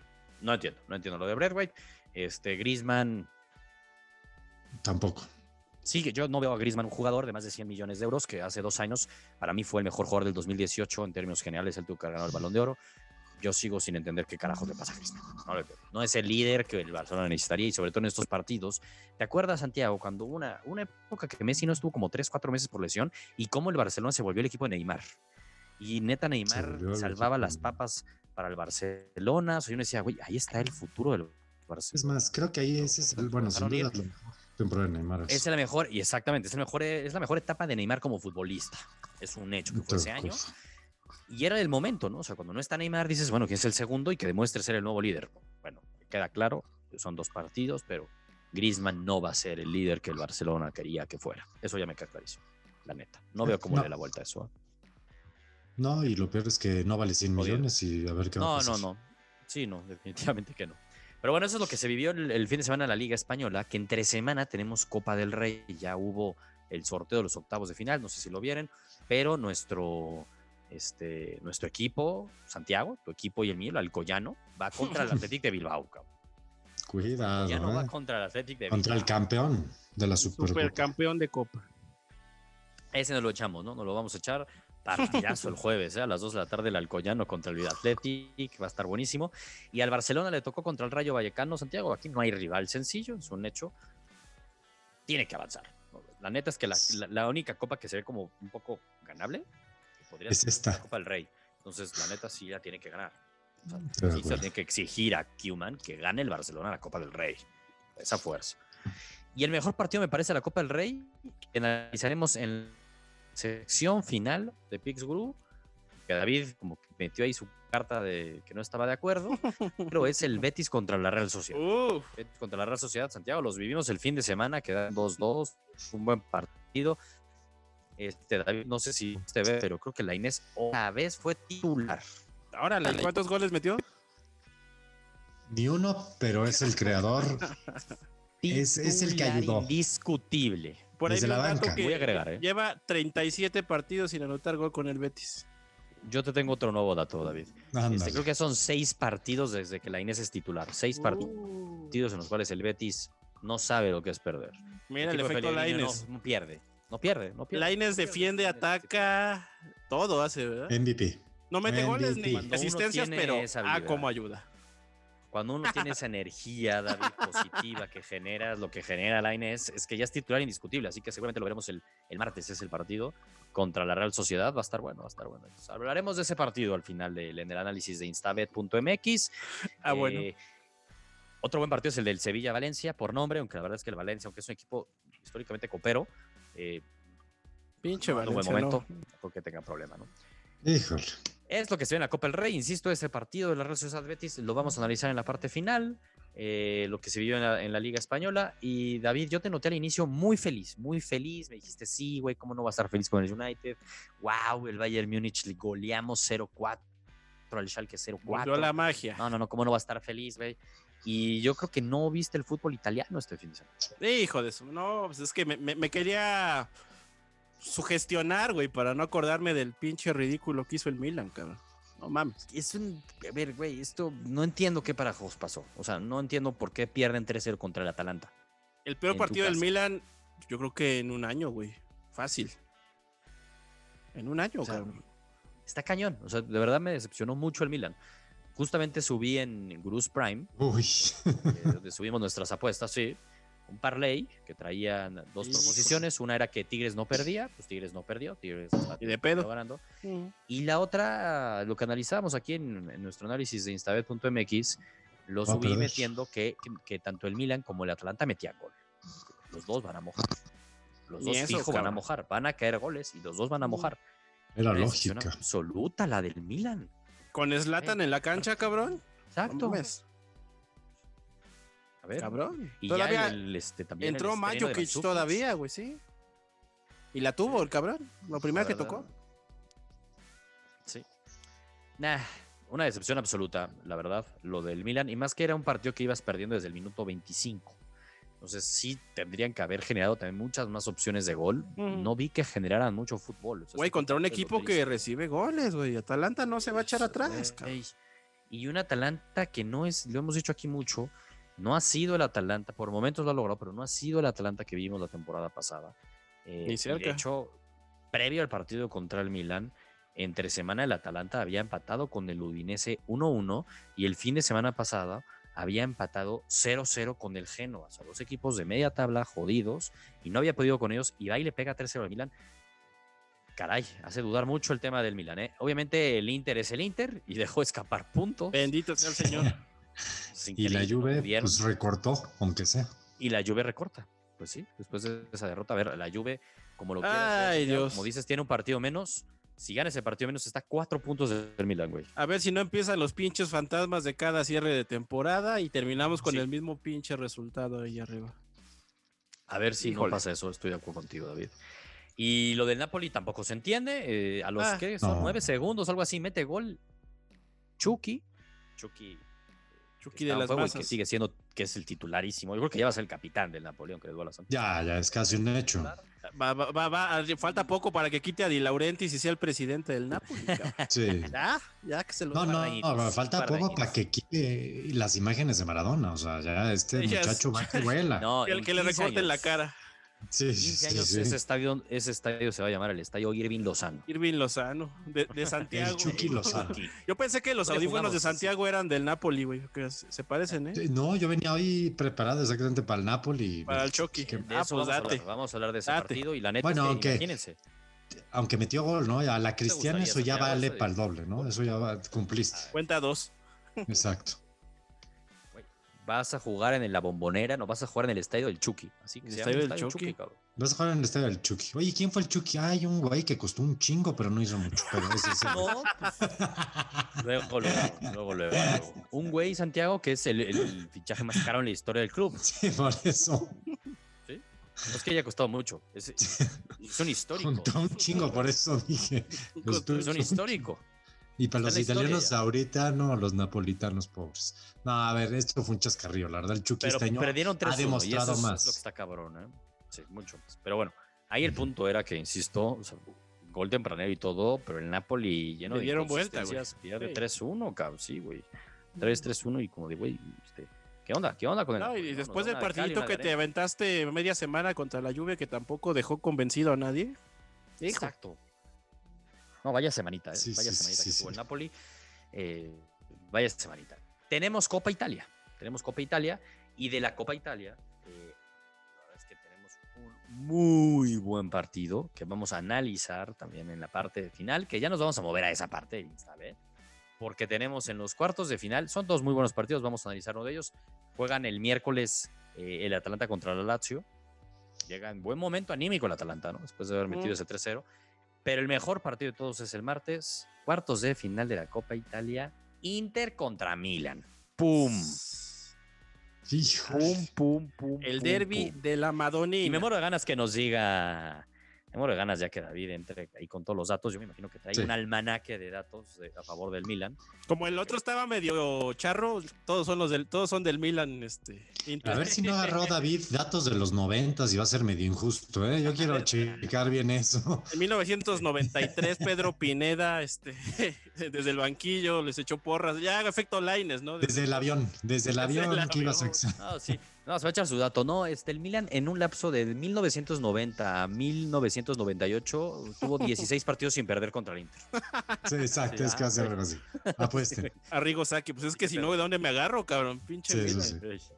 no entiendo, no entiendo lo de Braithwaite. Este, Griezmann, tampoco. Sí, que yo no veo a Griezmann un jugador de más de 100 millones de euros, que hace dos años para mí fue el mejor jugador del 2018 en términos generales, el tuvo que ganado el Balón de Oro. Yo sigo sin entender qué carajos le pasa a Griezmann. No. No es el líder que el Barcelona necesitaría y sobre todo en estos partidos. ¿Te acuerdas, Santiago, cuando una, una época que Messi no estuvo como 3, 4 meses por lesión y cómo el Barcelona se volvió el equipo de Neymar? Y neta Neymar salvaba las papas para el Barcelona. O sea, yo me decía, güey, ahí está el futuro del Barcelona. Es más, creo que ahí ese es el, bueno, sin duda mejor temporada de Neymar. Es la mejor, y exactamente, es, el mejor, es la mejor etapa de Neymar como futbolista. Es un hecho que fue ese año. Y era el momento, ¿no? O sea, cuando no está Neymar, dices, bueno, ¿quién es el segundo? Y que demuestre ser el nuevo líder. Bueno, queda claro, son dos partidos, pero Griezmann no va a ser el líder que el Barcelona quería que fuera. Eso ya me queda clarísimo, la neta. No veo cómo No. le da la vuelta a eso. ¿eh? No, y lo peor es que no vale 100 Jodido. millones y a ver qué va a No, pasar. no, no. Sí, no, definitivamente que no. Pero bueno, eso es lo que se vivió el, el fin de semana en la Liga Española, que entre semana tenemos Copa del Rey, ya hubo el sorteo de los octavos de final, no sé si lo vieron, pero nuestro, este, nuestro equipo, Santiago, tu equipo y el mío, el Alcoyano, va contra el Athletic de Bilbao. cabrón. Cuidado, Ya no va ¿eh? contra el Athletic de Contra el Bilbao. campeón de la Supercopa. Supercampeón de Copa. Ese nos lo echamos, ¿no? Nos lo vamos a echar partidazo el jueves, ¿eh? a las 2 de la tarde el Alcoyano contra el Athletic, va a estar buenísimo. Y al Barcelona le tocó contra el Rayo Vallecano, Santiago. Aquí no hay rival sencillo, es un hecho. Tiene que avanzar. La neta es que la, la- la única copa que se ve como un poco ganable podría Es ser esta. la Copa del Rey. Entonces, la neta sí la tiene que ganar. O sea, sí se tiene que exigir a Kuman que gane el Barcelona la Copa del Rey. Esa fuerza. Y el mejor partido me parece la Copa del Rey, que analizaremos en sección final de Pixguru, que David como que metió ahí su carta de que no estaba de acuerdo, pero es el Betis contra la Real Sociedad. Uf, Betis contra la Real Sociedad, Santiago, los vivimos el fin de semana, quedan 2-2, un buen partido. Este, David, no sé si usted ve, pero creo que la Inés otra vez fue titular. Ahora. ¿cuántos goles metió? Ni uno, pero es el creador. Es- es el que ayudó. Indiscutible. Por ahí Desde la banca. que Voy a agregar, ¿eh? lleva 37 partidos sin anotar gol con el Betis. Yo te tengo otro nuevo dato, David. Este, creo que son seis partidos desde que la Inés es titular. Seis Uh. partidos en los cuales el Betis no sabe lo que es perder. Mira el de efecto Pellegrini Laines. No, no pierde. No pierde. No pierde. Laines defiende, ataca, todo hace, ¿verdad? MVP. No mete goles ni Cuando asistencias, pero ah, cómo ayuda. Cuando uno tiene esa energía, David, positiva que generas, lo que genera la Inés, es que ya es titular indiscutible. Así que seguramente lo veremos el, el martes, es el partido contra la Real Sociedad. Va a estar bueno, va a estar bueno. Entonces, hablaremos de ese partido al final del, en el análisis de instabet.mx. Ah, bueno. Eh, otro buen partido es el del Sevilla-Valencia, por nombre, aunque la verdad es que el Valencia, aunque es un equipo históricamente copero, eh, Pinche no en un buen Valencia, momento, no. no creo que tenga problema, ¿no? Híjole. Es lo que se ve en la Copa del Rey, insisto, ese partido de la Real Sociedad Betis lo vamos a analizar en la parte final. eh, lo que se vivió en la, en la Liga Española. Y David, yo te noté al inicio muy feliz, muy feliz. Me dijiste, sí, güey, ¿cómo no va a estar feliz con el United? Wow, el Bayern Múnich le goleamos 0-4 al Schalke 0-4. Volvió la magia. No, no, no, ¿cómo no va a estar feliz, güey? Y yo creo que no viste el fútbol italiano este fin de semana. Hijo de eso. No, pues es que me, me- me quería sugestionar, güey, para no acordarme del pinche ridículo que hizo el Milan, cabrón. No mames. Es un. A ver, güey, esto no entiendo qué parajos pasó. O sea, no entiendo por qué pierden 3-0 contra el Atalanta. El peor partido del. Milan, yo creo que en un año, güey. Fácil. En un año, O sea, cabrón. Está cañón. O sea, de verdad me decepcionó mucho el Milan. Justamente subí en Gurús Prime, Uy. eh, donde subimos nuestras apuestas, sí. Un parlay que traían dos Hijo. proposiciones. Una era que Tigres no perdía, pues Tigres no perdió, Tigres está Y de pedo. ganando. Y la otra, lo que analizábamos aquí en, en nuestro análisis de instabet.mx, lo subí metiendo que, que- que tanto el Milan como el Atalanta metían gol. Los dos van a mojar. Los Ni dos eso, fijo van a mojar. Van a caer goles y los dos van a mojar. Era lógica. absoluta la del Milan. Con Slatan en la cancha, cabrón. Exacto. No A ver. Cabrón. Y Todavía ya el, este, también entró Mandzukic. todavía, güey, sí. Y la tuvo el cabrón. Lo primero que tocó. Sí. Nah, una decepción absoluta, la verdad, lo del Milan. Y más que era un partido que ibas perdiendo desde el minuto 25. Entonces sí tendrían que haber generado también muchas más opciones de gol. No vi que generaran mucho fútbol. O sea, Güey, contra un equipo que recibe goles, güey. Atalanta no se va a echar atrás, ey, Y un Atalanta que no es, lo hemos dicho aquí mucho, no ha sido el Atalanta, por momentos lo ha logrado, pero no ha sido el Atalanta que vimos la temporada pasada. Eh, Ni y cerca. De hecho, previo al partido contra el Milan, entre semana el Atalanta había empatado con el Udinese 1-1 y el fin de semana pasada había empatado 0-0 con el Genoa. O sea, dos equipos de media tabla jodidos y no había podido con ellos y va y le pega 3-0 al Milan. Caray, hace dudar mucho el tema del Milan. ¿eh? Obviamente el Inter es el Inter y dejó escapar puntos. Bendito sea el Señor. Y la no Juve, pues recortó, aunque sea. Y la Juve recorta. Pues sí, después de esa derrota, a ver, la Juve, como lo quieras Ay, Dios. como dices, tiene un partido menos. Si gana ese partido menos, está cuatro puntos del Milan, güey. A ver si no empiezan los pinches fantasmas de cada cierre de temporada y terminamos con Sí. el mismo pinche resultado ahí arriba. A ver si Híjole. no pasa eso, estoy de acuerdo contigo, David. Y lo del Napoli tampoco se entiende. eh, a los Ah. que son No. nueve segundos, algo así, mete gol. Chucky. Chucky. Chucky de las juego y que sigue siendo que es el titularísimo. Yo creo que ya va a ser el capitán del Napoli, aunque les Santos. Ya, ya es casi un hecho. Va, va, va, va, falta poco para que quite a Di Laurentiis y sea el presidente del Napoli. Sí. ya, ya que se lo No, no, no, falta poco para que quite las imágenes de Maradona. O sea, ya este Ellas- muchacho va que vuela. No, Que, en que le 15 recorten la cara. Sí, sí, 15 sí, años sí. ese, estadio, ese estadio se va a llamar el Estadio Irving Lozano. Irving Lozano, de, de Santiago. El Chucky Lozano. Chucky. Yo pensé que los ¿Dónde audífonos de? Santiago eran del Napoli, güey. Se parecen, ¿eh? No, yo venía hoy preparado exactamente para el Napoli. Para el Chucky. Que- De Ah, pues vamos, a hablar, vamos a hablar de ese Date. partido y la neta Bueno, es que aunque- imagínense. aunque metió gol, ¿no? A la Cristiana eso ya vale para el doble, ¿no? Eso ya va, cumpliste. Cuenta dos. Exacto. Vas a jugar en la bombonera, no vas a jugar en el estadio del Chucky. Así que El se estadio el del estadio Chucky. cabrón. Vas a jugar en el estadio del Chucky. Oye, ¿quién fue el Chucky? Ay, un güey que costó un chingo, pero no hizo mucho. Pero ese es el- No, pues, luego, luego, luego, luego, luego. Un güey, Santiago, que es el, el fichaje más caro en la historia del club. Sí, por eso. No es que haya costado mucho. Es, es un histórico. Juntó un chingo, por eso dije. Es un histórico. Y para los italianos ya. ahorita, no, los napolitanos pobres. No, a ver, esto fue un chascarrillo. La verdad, el Chucky Pero este año perdieron 3 ha demostrado y eso es, más. es lo que está cabrón, ¿eh? Sí, mucho más. Pero bueno, ahí el punto era que, insisto, o sea, gol tempranero y todo, pero el Napoli lleno Le de dieron vuelta, güey. pierde Sí. 3-1, cabrón, sí, güey. 3-3-1 y como de, güey, este, ¿qué onda? ¿Qué onda con el No, Napoli, y después del de partidito que de te aventaste media semana contra la lluvia que tampoco dejó convencido a nadie. Hijo, Exacto. No, vaya semanita, ¿eh? Sí, vaya sí, semanita sí, que sí, tuvo el. Napoli. Eh, vaya semanita. Tenemos Copa Italia. Tenemos Copa Italia. Y de la Copa Italia, eh, la verdad es que tenemos un muy buen partido que vamos a analizar también en la parte final, que ya nos vamos a mover a esa parte de Instabet, porque tenemos en los cuartos de final, son dos muy buenos partidos, vamos a analizar uno de ellos. Juegan el miércoles eh, el Atalanta contra la Lazio. Llega en buen momento anímico el Atalanta, ¿no? Después de haber metido Mm. ese 3-0. Pero el mejor partido de todos es el martes, cuartos de final de la Copa Italia, Inter contra Milan. ¡Pum! Pum, pum, pum. El derby de la Madonina. Y me muero de ganas que nos diga. Me muero de ganas ya que David entre ahí con todos los datos. Yo me imagino que trae Sí. un almanaque de datos de- a favor del Milan. Como el otro estaba medio charro, todos son los del, todos son del Milan, este. A ver si no agarró David datos de los noventas y va a ser medio injusto, ¿eh? Yo quiero checar bien eso. En 1993, Pedro Pineda, este, desde el banquillo les echó porras. Ya efecto Laines, ¿no? Desde el avión, desde el Desde el avión que ibas a avión. exa- No, sí. No, se va a echar su dato. No, este, el Milan en un lapso de 1990 a 1998 tuvo 16 partidos sin perder contra el Inter. Sí, exacto, Sí, es que va a ser ah, algo así. Apuesten. Arrigo Saki, pues es que si no, ¿de dónde me agarro, cabrón? Pinche Sí, Milan. sí, sí.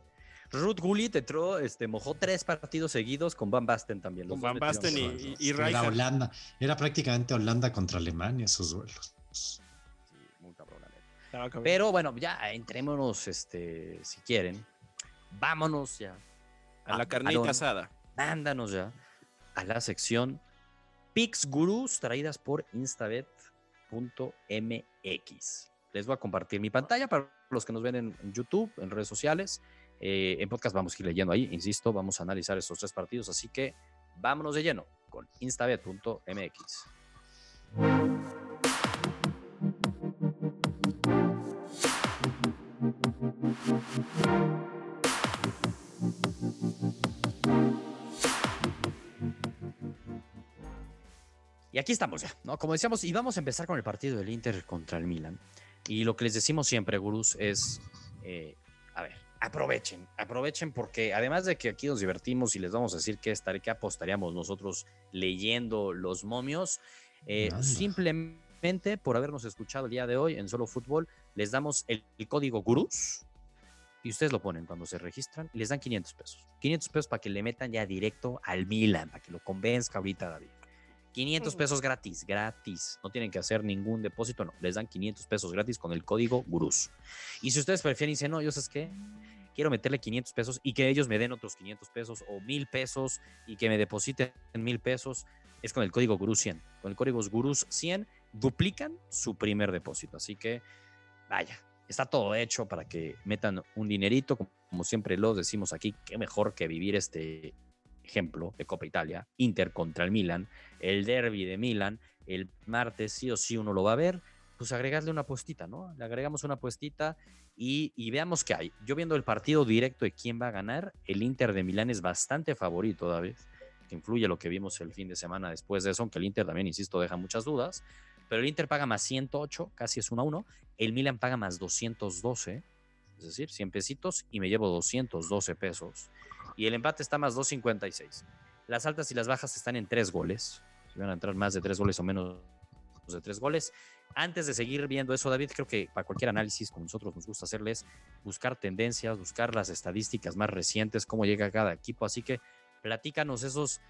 Ruth Gullit entró, este, mojó tres partidos seguidos con Van Basten también. los Con Van Basten y- y- y Era. Holanda, era prácticamente Holanda contra Alemania esos duelos. Sí, muy cabrón, la neta. Estaba cabrón. Pero bueno, ya entrémonos, este, si quieren. Vámonos ya. a la carnita Aaron, asada. Mándanos ya a la sección Pix Gurus traídas por instabet.mx. Les voy a compartir mi pantalla para los que nos ven en, en YouTube, en redes sociales. Eh, en podcast vamos a ir leyendo ahí, insisto, vamos a analizar estos tres partidos, así que vámonos de lleno con instabet.mx. Y aquí estamos ya, ¿no? Como decíamos, y vamos a empezar con el partido del Inter contra el Milan. Y lo que les decimos siempre, gurús, es, eh, a ver, aprovechen, aprovechen porque además de que aquí nos divertimos y les vamos a decir qué, estar, qué apostaríamos nosotros leyendo los momios, eh, simplemente por habernos escuchado el día de hoy en Solo Fútbol, les damos el, el código gurús y ustedes lo ponen cuando se registran y les dan 500 pesos. 500 pesos para que le metan ya directo al Milan, para que lo convenzca ahorita David. 500 pesos gratis, gratis. No tienen que hacer ningún depósito, no. Les dan 500 pesos gratis con el código GURUS. Y si ustedes prefieren y dicen, no, yo sé qué, quiero meterle 500 pesos y que ellos me den otros 500 pesos o 1000 pesos y que me depositen 1000 pesos, es con el código GURUS 100. Con el código GURUS 100 duplican su primer depósito. Así que, vaya, está todo hecho para que metan un dinerito, como, siempre lo decimos aquí, qué mejor que vivir este ejemplo de Copa Italia, Inter contra el Milan, el derby de Milan, el martes sí o sí uno lo va a ver, pues agregarle una puestita, ¿no? Le agregamos una puestita y, y veamos qué hay. Yo viendo el partido directo de quién va a ganar, el Inter de Milán es bastante favorito, David, que influye lo que vimos el fin de semana después de eso, aunque el Inter también, insisto, deja muchas dudas, pero el Inter paga más 108, casi es 1 a 1, el Milan paga más 212, es decir, 100 pesitos y me llevo 212 pesos. Y el empate está más 2.56. Las altas y las bajas están en tres goles. Si van a entrar más de tres goles o menos de tres goles. Antes de seguir viendo eso, David, creo que para cualquier análisis, como nosotros nos gusta hacerles, buscar tendencias, buscar las estadísticas más recientes, cómo llega cada equipo. Así que platícanos esos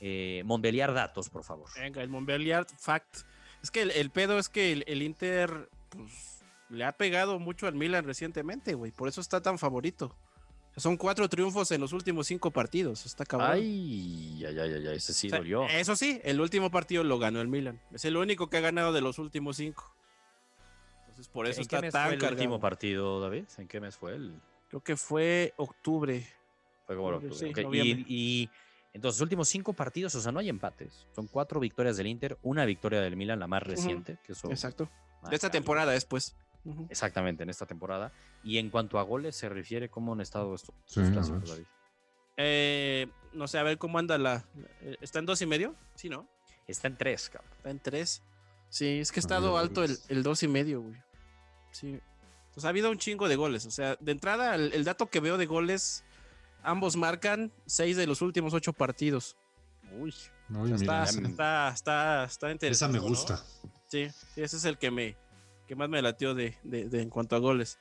eh, datos, por favar. Venga, el Montbeliard Fact. Es que el, el pedo es que el, el Inter pues, le ha pegado mucho al Milan recientemente, güey. Por eso está tan favorito. Son cuatro triunfos en los últimos cinco partidos. Está cabrón. Ay, ay, ay, ay, ay, ese sí O sea, dolió. Eso sí, el último partido lo ganó el Milan. Es el único que ha ganado de los últimos cinco. Entonces por eso ¿En qué está mes tan fue el cargado. último partido, David? ¿En qué mes fue el? Creo que fue octubre. Fue como octubre, sí, y, y entonces, los últimos cinco partidos, o sea, no hay empates. Son cuatro victorias del Inter, una victoria del Milan, la más reciente. que eso Exacto. De esta temporada después. Ujú. Exactamente, en esta temporada. Y en cuanto a goles se refiere, ¿cómo han estado estos Sí, clásicos. David? Eh, no sé, a ver cómo anda la. eh, ¿Está en dos y medio? Sí, ¿no? Está en tres, cabrón. Está en tres. Sí, es que ha Ha estado alto el, dos y medio, güey. Sí. Pues ha habido un chingo de goles. O sea, de entrada, el, el dato que veo de goles, ambos marcan seis de los últimos ocho partidos. Uy. Uy, Está, está, está, está esa interesante. me ¿no? gusta. Sí, sí, ese es el que me que más me latió de, de- de en cuanto a goles.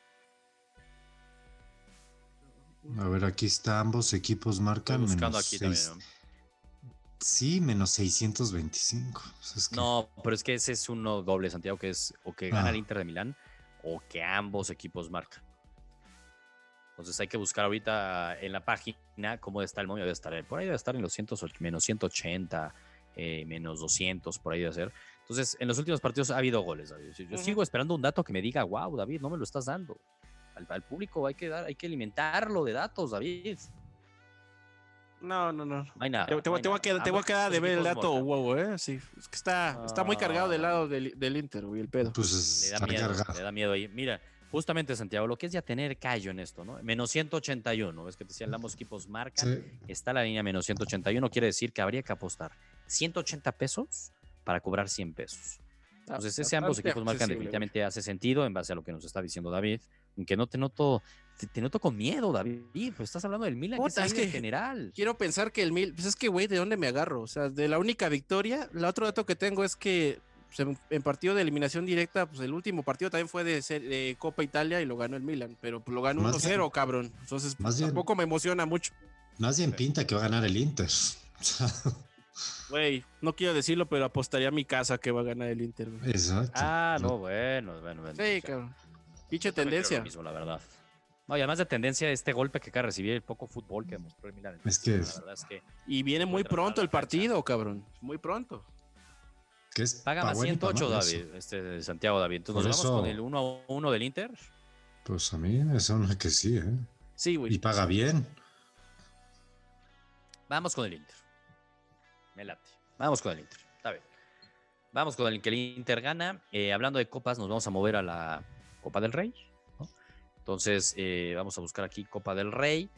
A ver, aquí está, ambos equipos Estoy marcan buscando menos aquí seis- también. ¿no? Sí, menos 625. O sea, es que- No, pero es que ese es uno doble, Santiago, que es o que gana Ah. el Inter de Milán o que ambos equipos marcan. Entonces hay que buscar ahorita en la página cómo está el momio. Debe estar por ahí, debe estar en los 108, menos 180, eh, menos 200, por ahí debe ser. Entonces, en los últimos partidos ha habido goles, David. Yo sigo esperando un dato que me diga, wow, David, no me lo estás dando. Al, al público hay que dar, hay que alimentarlo de datos, David. No, no, no. No hay nada. Te, te no voy- hay te voy a quedar, te voy a quedar de ver el dato, wow, ¿eh? Sí, es que está, está muy cargado del lado del, del Inter, güey, el pedo. Pues Le da miedo, cargado. le da miedo ahí. Mira, justamente Santiago, lo que es ya tener callo en esto, ¿no? Menos 181, ves que te decían ambos equipos marcan, Sí. está la línea menos 181, quiere decir que habría que apostar 180 pesos para cobrar 100 pesos. Entonces, ese ambos equipos marcan definitivamente hace sentido en base a lo que nos está diciendo David. Aunque no te noto, te, te noto con miedo, David. Pues estás hablando del Milan, que Puta, es, es que- general. Quiero pensar que el mil, pues es que, güey, ¿de dónde me agarro? O sea, de la única victoria, el otro dato que tengo es que pues, en, en partido de eliminación directa, pues el último partido también fue de, ser- de Copa Italia y lo ganó el Milan, pero pues, lo ganó Más 1-0, cabrón. Entonces, más pues, bien- tampoco me emociona mucho. Más bien pinta que va a ganar el Inter. Güey, no quiero decirlo, pero apostaría a mi casa que va a ganar el Inter. Exacto. Ah, no, bueno, bueno. bueno, Sí, o sea, cabrón. Pinche tendencia. lo mismo, la verdad. No, y además de tendencia, este golpe que acaba de recibir el poco fútbol que demostró el Milan. Es que- La verdad es que Y viene muy pronto el cancha. partido, cabrón. Muy pronto. Que es paga pa' más bueno y pa' 108, malo eso. David, este Santiago David. Entonces, ¿nos vamos con el 1 a 1 del Inter? Pues a mí me suena que sí, ¿eh? Sí, güey. Y paga bien. Vamos con el Inter. Me late. Vamos con el Inter. Está bien. Vamos con el que el Inter gana. Eh, hablando de copas, nos vamos a mover a la Copa del Rey. ¿no? Entonces, eh, vamos a buscar aquí Copa del Rey.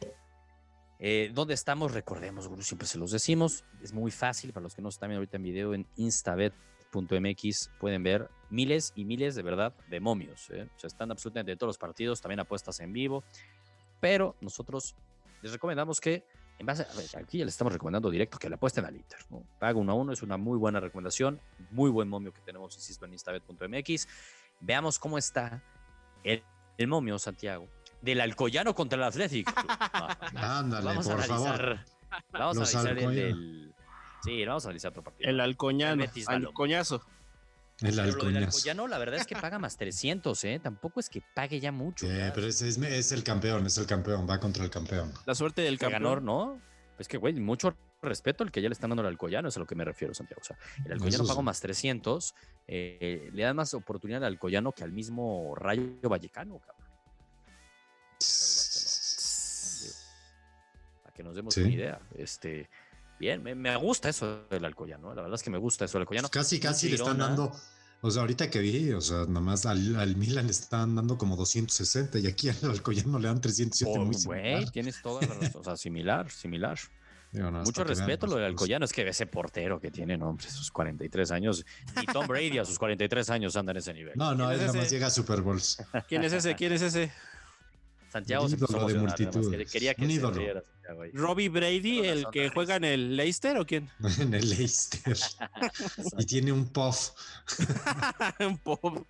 Eh, ¿Dónde estamos? Recordemos, bueno, siempre se los decimos. Es muy fácil para los que no están viendo ahorita en video en instabet.mx. Pueden ver miles y miles de verdad de momios. ¿eh? O sea, están absolutamente de todos los partidos, también apuestas en vivo. Pero nosotros les recomendamos que, en base a, ver, aquí ya les estamos recomendando directo que le apuesten al Inter. ¿no? Paga uno a uno, es una muy buena recomendación. Muy buen momio que tenemos, insisto, en instabet.mx. Veamos cómo está el, el momio, Santiago, del Alcoyano contra el Athletic. Ándale, vamos por a favor. analizar. Vamos Los a analizar el Alcoyano. del. Sí, vamos a analizar otro partido. El. Halcoñazo. El Pero lo del Alcoñazo. Alcoyano, la verdad es que paga más 300, ¿eh? Tampoco es que pague ya mucho. ¿verdad? pero es, es- es el campeón, es el campeón, va contra el campeón. La suerte del campeón. ¿no? Es que, güey, mucho respeto al que ya le están dando al Alcoyano, es a lo que me refiero, Santiago. O sea, el Alcoyano Eso sí. más 300, eh, le dan más oportunidad al Alcoyano que al mismo Rayo Vallecano, cabrón. Para que nos demos Sí. una idea. Este, bien, me, me gusta eso del Alcoyano, la verdad es que me gusta eso del Alcoyano. Pues casi, casi le están dando. O sea, ahorita que vi, o sea, nomás al, al Milan le están dando como 260 y aquí al Alcoyano le dan 307. por- muy Güey, similar. tienes toda la razón. O sea, similar, similar. Digo, no, Mucho respeto lo del pues, Alcoyano, es que ese portero que tiene, no, hombre, sus 43 años, ni Tom Brady a sus 43 años anda en ese nivel. No, no, ¿Quién él es nada más llega a Super Bowls. ¿Quién es ese? ¿Quién es ese? Santiago se a de multitudes, Quería que un se ídolo. riera Santiago. ¿Robbie Brady, el que David. juega en el Leicester o quién? en el Leicester. y tiene un puff. Un poco.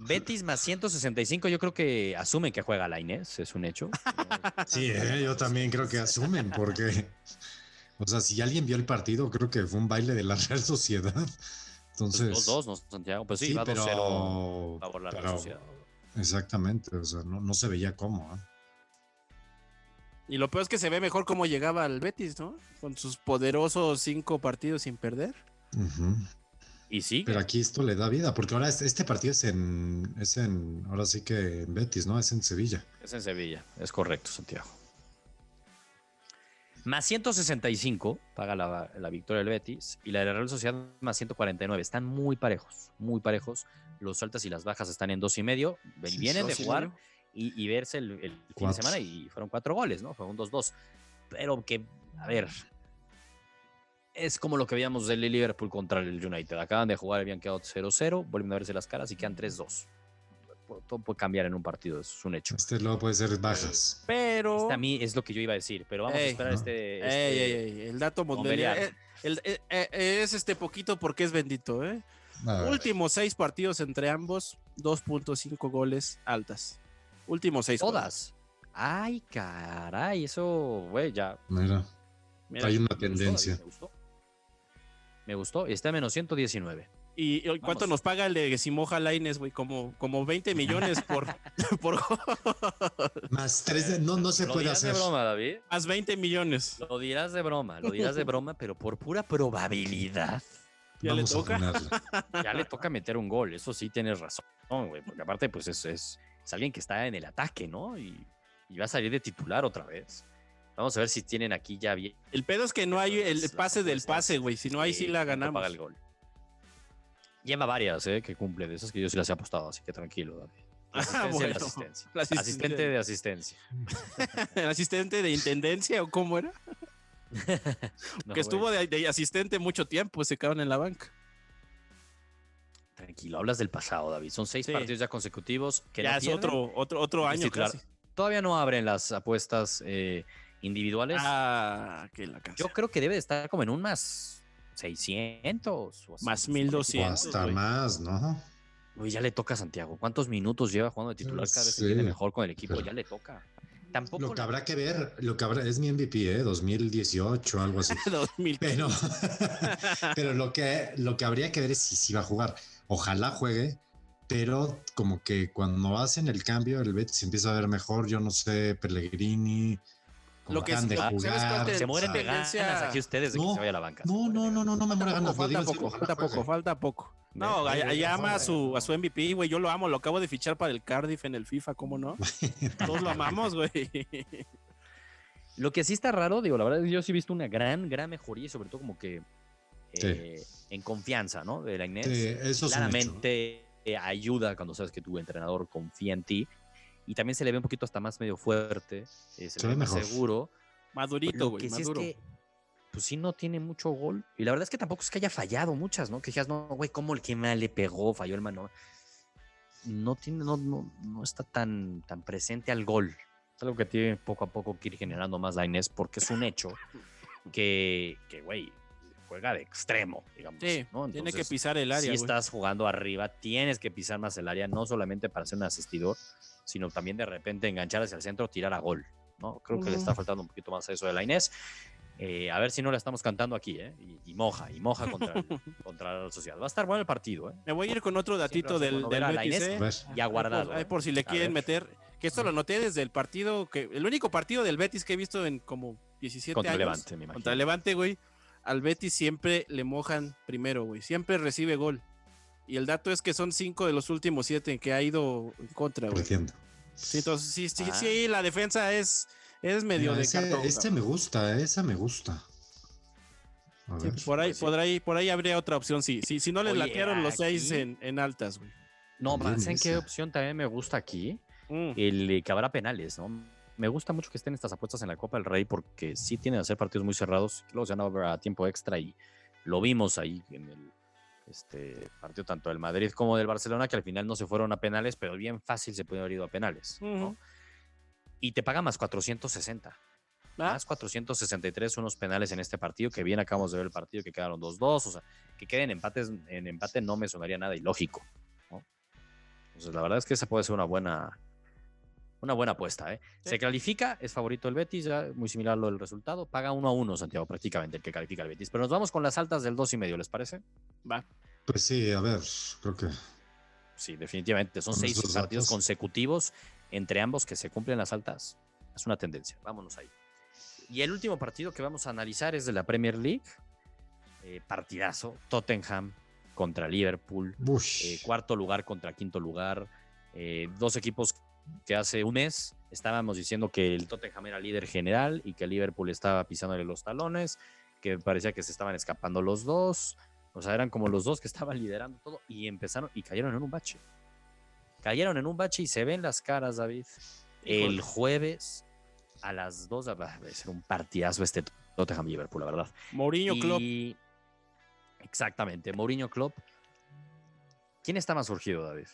Betis más 165, yo creo que asumen que juega la Inés, es un hecho. Sí, eh, yo también creo que asumen, porque. O sea, si alguien vio el partido, creo que fue un baile de la Real Sociedad. Entonces. Los dos, ¿no, Santiago? Pues sí, sí, va 2-0 pero. favor la Real pero- Sociedad. Exactamente, o sea, no, no se veía cómo. ¿eh? Y lo peor es que se ve mejor cómo llegaba al Betis, ¿no? Con sus poderosos cinco partidos sin perder. Y sí, Pero aquí esto le da vida, porque ahora este, este partido es en, es en, ahora sí que en Betis, ¿no? Es en Sevilla. es en Sevilla, es correcto, Santiago. Más 165 paga la, la victoria del Betis y la de la Real Sociedad más 149. Están muy parejos, muy parejos. Los altas y las bajas están en dos y medio. Sí, Vienen de jugar y, y verse el, el fin de Cuatro. semana y fueron cuatro goles, ¿no? Fue un 2-2. Pero que, a ver, es como lo que veíamos del Liverpool contra el United. Acaban de jugar, habían quedado 0-0, vuelven a verse las caras y quedan 3-2. Todo puede cambiar en un partido, eso es un hecho. Este luego puede ser bajas. Pero. Este a mí es lo que yo iba a decir, pero vamos a Ey, esperar ¿no? este. Ey, este- ey, ey, el dato mundial. el- el- eh, eh, es este poquito porque es bendito, ¿eh? A Últimos seis partidos entre ambos, 2.5 goles altas. Últimos seis. Todas. Ay, caray, eso, güey, ya. mira, mira, Hay una me tendencia. Me gustó. Me gustó. Y está en menos 119. ¿Y y cuánto Vamos. nos paga el de Simoja Laines, güey? Como, como 20 millones por, por más tres, de- no, no se Lo puede dirás hacer. de broma, David. más 20 millones. Lo dirás de broma, lo dirás de broma, pero por pura probabilidad. Ya le Vamos toca. Ya le toca meter un gol. Eso sí tienes razón, güey. Porque aparte, pues es, es, es alguien que está en el ataque, ¿no? Y, y va a salir de titular otra vez. Vamos a ver si tienen aquí ya bien. El pedo es que no hay el pase del pase, güey. Si no, ahí sí la ganamos. paga el gol. Lleva varias, ¿eh? Que cumple de esas que yo sí las he apostado, así que tranquilo, David. Ah, asistencia y bueno. la asistencia. Asistente de asistencia. ¿El asistente de intendencia o cómo era? No, que estuvo de, de asistente mucho tiempo, se quedaron en la banca. Tranquilo, hablas del pasado, David. Son seis Sí. partidos ya consecutivos que ya no es pierden. otro, otro, otro año casi. Todavía no abren las apuestas eh, individuales. Ah, que la Yo creo que debe de estar como en un más 600 o así. Más No sé, 1200. O Cientos, hasta güey. más, ¿no? Uy, ya le toca a Santiago. ¿Cuántos minutos lleva jugando de titular? Cada vez se Sí, viene mejor con el equipo. pero- Ya le toca. Tampoco. Lo que habrá que ver, lo que habrá, es mi MVP, ¿eh? 2018, algo así. 2000. Pero, pero lo, que, lo que habría que ver es si, si va a jugar. Ojalá juegue, pero como que cuando hacen el cambio, el Betis se empieza a ver mejor. Yo no sé, Pellegrini. Lo que han de sí- ¿sabes cuál jugar, te- Se mueren de ganas aquí ustedes de que se vaya a la banca. No, no, no, no, no me muero ganas. falta poco, falta poco, falta poco. No, ve, ama a su, a su MVP, güey. Yo lo amo, lo acabo de fichar para el Cardiff en el FIFA, ¿cómo no? Todos lo amamos, güey. Lo que sí está raro, digo, la verdad, yo sí he visto una gran, gran mejoría y sobre todo como que Sí. eh, en confianza, ¿no? De la Inés. Sí, eso es un hecho. Claramente eh, ayuda cuando sabes que tu entrenador confía en ti. Y también se le ve un poquito hasta más medio fuerte, eh, se, Se le ve más mejor. seguro. Madurito, Lo güey, que sí es maduro. que, pues sí, no tiene mucho gol. Y la verdad es que tampoco es que haya fallado muchas, ¿no? Que dijeras, no, güey, ¿cómo el que mal le pegó? Falló el mano. No tiene, no, no, no está tan, tan presente al gol. Es algo que tiene poco a poco que ir generando más la Inés, porque es un hecho que, que, güey, juega de extremo, digamos. Sí, ¿no? tiene que Entonces, pisar el área, si güey. estás jugando arriba, tienes que pisar más el área, no solamente para ser un asistidor, sino también de repente enganchar hacia el centro, tirar a gol. ¿no? Creo que le está faltando un poquito más a eso de la Inés. Eh, a ver si no la estamos cantando aquí, ¿eh? Y, y moja, y moja contra, el- contra la sociedad. Va a estar bueno el partido, ¿eh? Me voy a ir con otro datito del, del a la Betis, Inés. ¿eh? A ver. Y a guardado. Ay, ¿eh? por si le quieren meter. Que esto lo noté desde el partido, que el único partido del Betis que he visto en como 17 Contra años. Levante, me imagino. Contra Levante, güey. Al Betis siempre le mojan primero, güey. Siempre recibe gol. Y el dato es que son cinco de los últimos siete en que ha ido en contra, güey. Entiendo. Sí, entonces sí, sí, Ah. sí, la defensa es, es medio Mira, de ese- cartón. este me gusta, esa me gusta. A Sí, ver. por ahí, Pues por ahí, por ahí habría otra opción, sí. sí si no les Oye, latearon los seis en, en altas, güey. No, También ¿saben qué opción también me gusta aquí? Mm. El eh, que habrá penales, ¿no? Me gusta mucho que estén estas apuestas en la Copa del Rey porque sí tienen a ser partidos muy cerrados. Luego se van a tiempo extra y lo vimos ahí en el este partido tanto del Madrid como del Barcelona que al final no se fueron a penales, pero bien fácil se puede haber ido a penales. Y te paga más 460. Ah, Más 463 unos penales en este partido, que bien acabamos de ver el partido, que quedaron 2-2, o sea, que queden empates en empate no me sonaría nada ilógico. ¿no? Entonces, la verdad es que esa puede ser una buena, una buena apuesta. ¿eh? Sí. Se califica, es favorito el Betis, ya muy similar a lo del resultado, paga 1 a 1 Santiago, prácticamente el que califica el Betis. Pero nos vamos con las altas del 2 y medio, ¿les parece? va. Pues sí, a ver, creo que Sí, definitivamente. Son seis partidos datos. consecutivos entre ambos que se cumplen las altas. Es una tendencia. Vámonos ahí. Y el último partido que vamos a analizar es de la Premier League. Eh, partidazo. Tottenham contra Liverpool. Bush. Eh, cuarto lugar contra quinto lugar. Eh, dos equipos que hace un mes estábamos diciendo que el Tottenham era líder general y que el Liverpool estaba pisándole los talones, que parecía que se estaban escapando los dos. O sea, eran como los dos que estaban liderando todo y empezaron y cayeron en un bache. Cayeron en un bache y se ven las caras, David. El jueves a las 2 va a ser un partidazo este Tottenham Liverpool, la verdad. Mourinho Klopp. Y- Exactamente, Mourinho Klopp. ¿Quién está más surgido, David?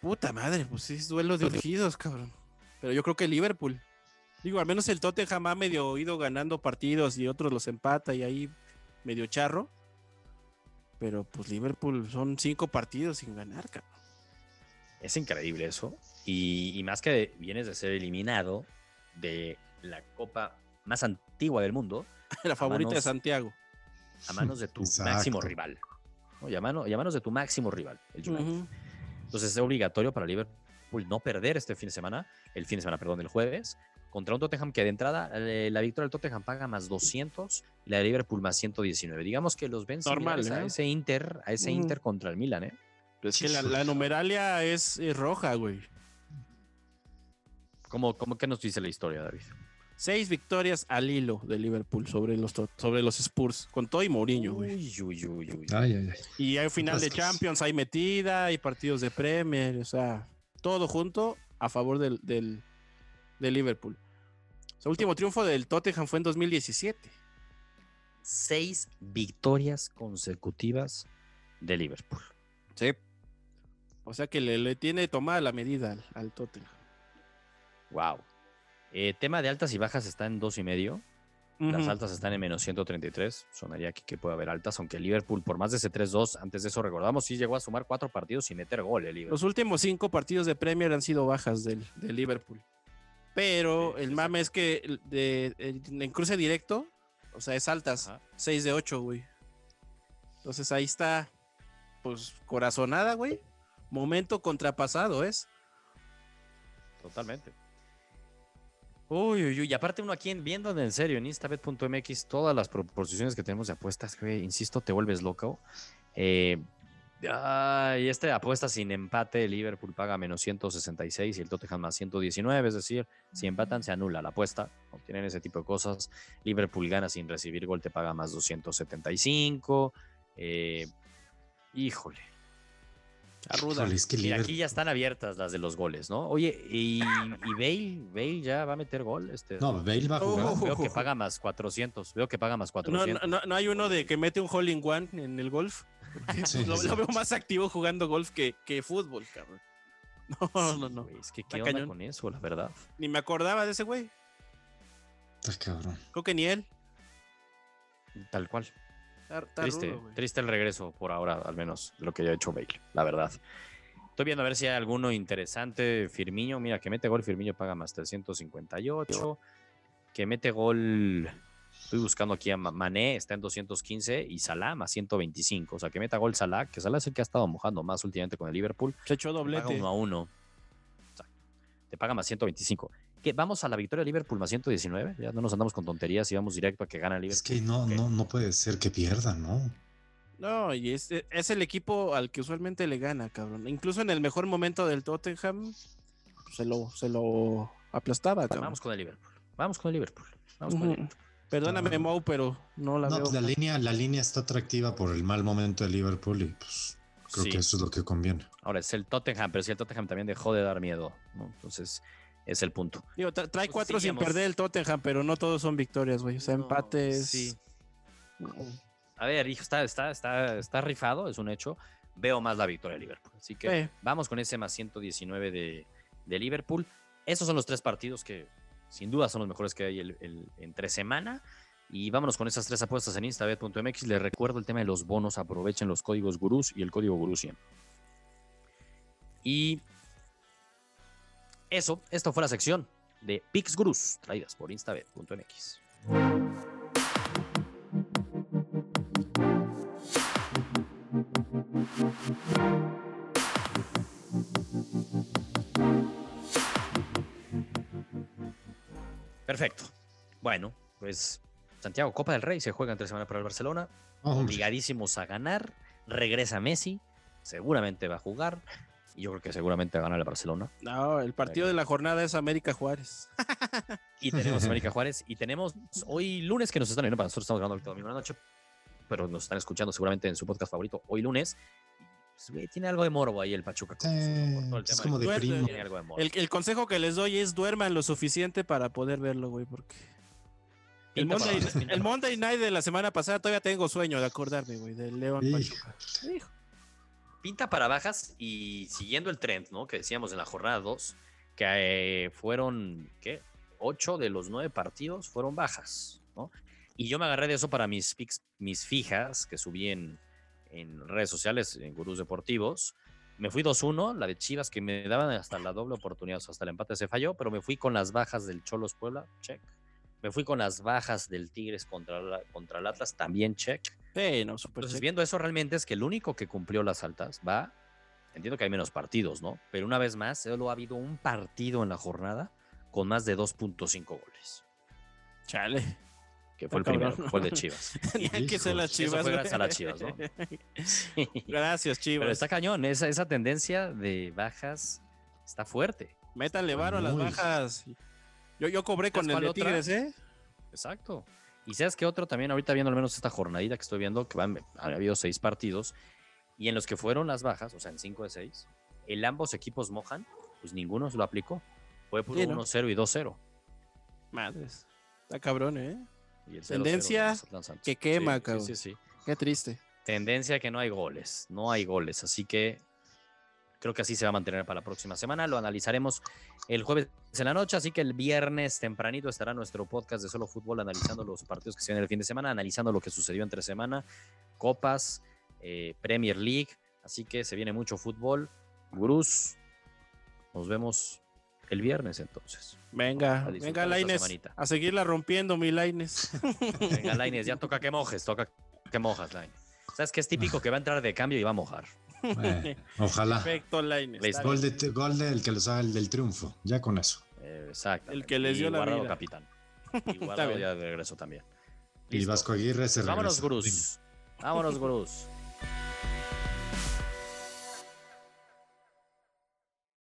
Puta madre, pues sí, es duelo de urgidos, cabrón. Pero yo creo que Liverpool. Digo, al menos el Tottenham ha medio ido ganando partidos y otros los empata y ahí medio charro. Pero pues Liverpool son cinco partidos sin ganar, cabrón. Es increíble eso. Y, y más que vienes de ser eliminado de la copa más antigua del mundo La favorita de Santiago. a manos de tu Exacto. máximo rival. ¿no? Y, a mano- y a manos de tu máximo rival, el United. Entonces es obligatorio para Liverpool no perder este fin de semana, el fin de semana, perdón, el jueves, contra un Tottenham que de entrada eh, la victoria del Tottenham paga más 200 y la de Liverpool más 119. Digamos que los ven Normal, a ese Inter, a ese. Inter contra el Milan, ¿eh? Es que la, la numeralia es, es roja, güey. ¿Cómo, cómo qué nos dice la historia, David? Seis victorias al hilo de Liverpool sobre los, sobre los Spurs, con todo y Mourinho, güey. Uy, uy, uy, uy. Ay, ay, ay. Y hay final de. Champions, hay metida, hay partidos de Premier, o sea, todo junto a favor del, del, del Liverpool. Su último triunfo del Tottenham fue en 2017. Seis victorias consecutivas de Liverpool. Sí. O sea que le, le tiene tomada la medida al, al Tottenham. Wow. Eh, tema de altas y bajas está en dos y medio. Las altas están en menos 133. Sonaría aquí que puede haber altas, aunque Liverpool, por más de ese 3-2, antes de eso recordamos, sí llegó a sumar cuatro partidos sin meter gol el Liverpool. Los últimos cinco partidos de Premier han sido bajas del, del Liverpool. Pero Sí, el sí, mame es que de, en cruce directo, o sea, es altas. Ajá. 6 de 8, güey. Entonces ahí está, pues, corazonada, güey. Momento contrapasado es. Totalmente. Uy, uy, uy. Y aparte uno aquí en, viendo en serio en instabet.mx todas las proposiciones que tenemos de apuestas, güey, insisto, te vuelves loco. Eh, ay, este apuesta sin empate, Liverpool paga menos 166 y el Tottenham más 119, es decir, si empatan se anula la apuesta, no tienen ese tipo de cosas. Liverpool gana sin recibir gol, te paga más 275. Eh, híjole. Arruda. Híjole, es que Mira, Liverpool- aquí ya están abiertas las de los goles, ¿no? Oye, y, y Bale, Bale ya va a meter gol. Este, No, Bale va a jugar. Oh. Veo que paga más 400. Veo que paga más No, 400. no, no- no hay uno de que mete un hole in one en el golf. Sí, lo, veo más activo jugando golf que, que fútbol, cabrón. No, Sí, no, no. es que Está qué onda cañón. con eso, la verdad. Ni me acordaba de ese güey. Está cabrón. Creo que ni él. Tal cual. Está- está Triste, rudo, triste el regreso por ahora, al menos, de lo que ya ha hecho Bale, la verdad. Estoy viendo a ver si hay alguno interesante. Firmiño, mira, que mete gol, Firmiño paga más 358. Que mete gol, estoy buscando aquí a Ma- Mané, está en 215 y Salah más 125. O sea, que meta gol Salah, que Salah es el que ha estado mojando más últimamente con el Liverpool. Se echó paga doblete. uno a uno. O sea, te paga más 125. ¿Qué? ¿Vamos a la victoria de Liverpool más 119? Ya no nos andamos con tonterías y vamos directo a que gana Liverpool. Es que no, no, no puede ser que pierda, ¿no? No, y es, es el equipo al que usualmente le gana, cabrón. Incluso en el mejor momento del Tottenham se lo, se lo aplastaba, cabrón. Vamos con el Liverpool. Vamos con el Liverpool. Vamos con el. Liverpool. Perdóname, Ah. Mau, pero no la No, veo. pues la línea, la línea está atractiva por el mal momento de Liverpool y pues creo Sí. que eso es lo que conviene. Ahora es el Tottenham, pero si el Tottenham también dejó de dar miedo. ¿no? Entonces, es el punto. Digo, tra- trae Pues cuatro sin perder el Tottenham, pero no todos son victorias, güey. O sea, No, empates. sí. A ver, hijo, está, está, está, está rifado, es un hecho. Veo más la victoria de Liverpool. Así que Sí. vamos con ese más 119 de, de Liverpool. Esos son los tres partidos que sin duda son los mejores que hay el- el- entre semana. Y vámonos con esas tres apuestas en instabet.mx. Les recuerdo el tema de los bonos. Aprovechen los códigos gurús y el código gurú 100. Y eso, esto fue la sección de Pix Gurús, traídas por instabet.mx. Perfecto. Bueno, pues Santiago, Copa del Rey se juega entre semana para el Barcelona. Obligadísimos a ganar. Regresa Messi. Seguramente va a jugar. Yo creo que seguramente va a ganar el Barcelona. No, el partido de la jornada es América Juárez. Y tenemos América Juárez. Y tenemos hoy lunes que nos están viendo. Para nosotros estamos grabando ahorita domingo en la noche. Pero nos están escuchando seguramente en su podcast favorito hoy lunes. Pues, güey, tiene algo de morbo ahí el Pachuca. todo el es como de Duerme. primo. Tiene algo de morbo. El, el consejo que les doy es duerman lo suficiente para poder verlo, güey, porque el Monday, el Night de la semana pasada todavía tengo sueño de acordarme, güey, del León. Pachuca. Hijo. Pinta para bajas y siguiendo el trend, ¿no? Que decíamos en la jornada 2, que eh, fueron, ¿qué? 8 de los 9 partidos fueron bajas, ¿no? Y yo me agarré de eso para mis picks, mis fijas que subí en, en redes sociales, en Gurús Deportivos. Me fui 2-1, la de Chivas que me daban hasta la doble oportunidad, hasta el empate se falló, pero me fui con las bajas del Cholos Puebla, check. Me fui con las bajas del Tigres contra, la- contra el Atlas, también check. Sí, no, Entonces, viendo eso, realmente es que el único que cumplió las altas va. Entiendo que hay menos partidos, ¿no? Pero una vez más, solo ha habido un partido en la jornada con más de 2.5 goles. Chale. que fue el primero, cabrón. que fue el de Chivas. Que ser las Eso chivas. fue gracias a las Chivas, ¿no? Sí. Gracias, chivas. Pero está cañón, esa, esa tendencia de bajas está fuerte. Métanle varo a las bajas. Yo, yo cobré con ¿Sabes el de? Tigres, ¿eh? Exacto. Y sabes que otro también, ahorita viendo al menos esta jornadita que estoy viendo, que van, ha habido seis partidos, y en los que fueron las bajas, o sea, en cinco de seis, el ambos equipos mojan, pues ninguno se lo aplicó. Fue Sí, ¿no? 1-0 y 2-0. Madres. Está cabrón, ¿eh? Y el 0-0 de Tendencia que quema, Sí, cabrón. Sí, sí, sí. Qué triste. Tendencia que no hay goles, no hay goles, así que creo que así se va a mantener para la próxima semana. Lo analizaremos el jueves en la noche, así que el viernes tempranito estará nuestro podcast de Solo Fútbol analizando los partidos que se vienen el fin de semana, analizando lo que sucedió entre semana, copas, eh, Premier League, así que se viene mucho fútbol. Gurús, nos vemos el viernes entonces. Venga, venga, Laines. A seguirla rompiendo, mi Laines. Venga, Laines, ya toca que mojes, toca que mojas, Laines. ¿Sabes que es típico que va a entrar de cambio y va a mojar? Bueno, ojalá. Perfecto. Está Gol, de, gol del que los haga el del triunfo. Ya con eso. Eh, Exacto. El que les dio la Guardado vida. capitán. Y Guardado ya de regreso también. Y Listo. Vasco Aguirre se Vámonos, regresa. Gurús. Vámonos, Gurús.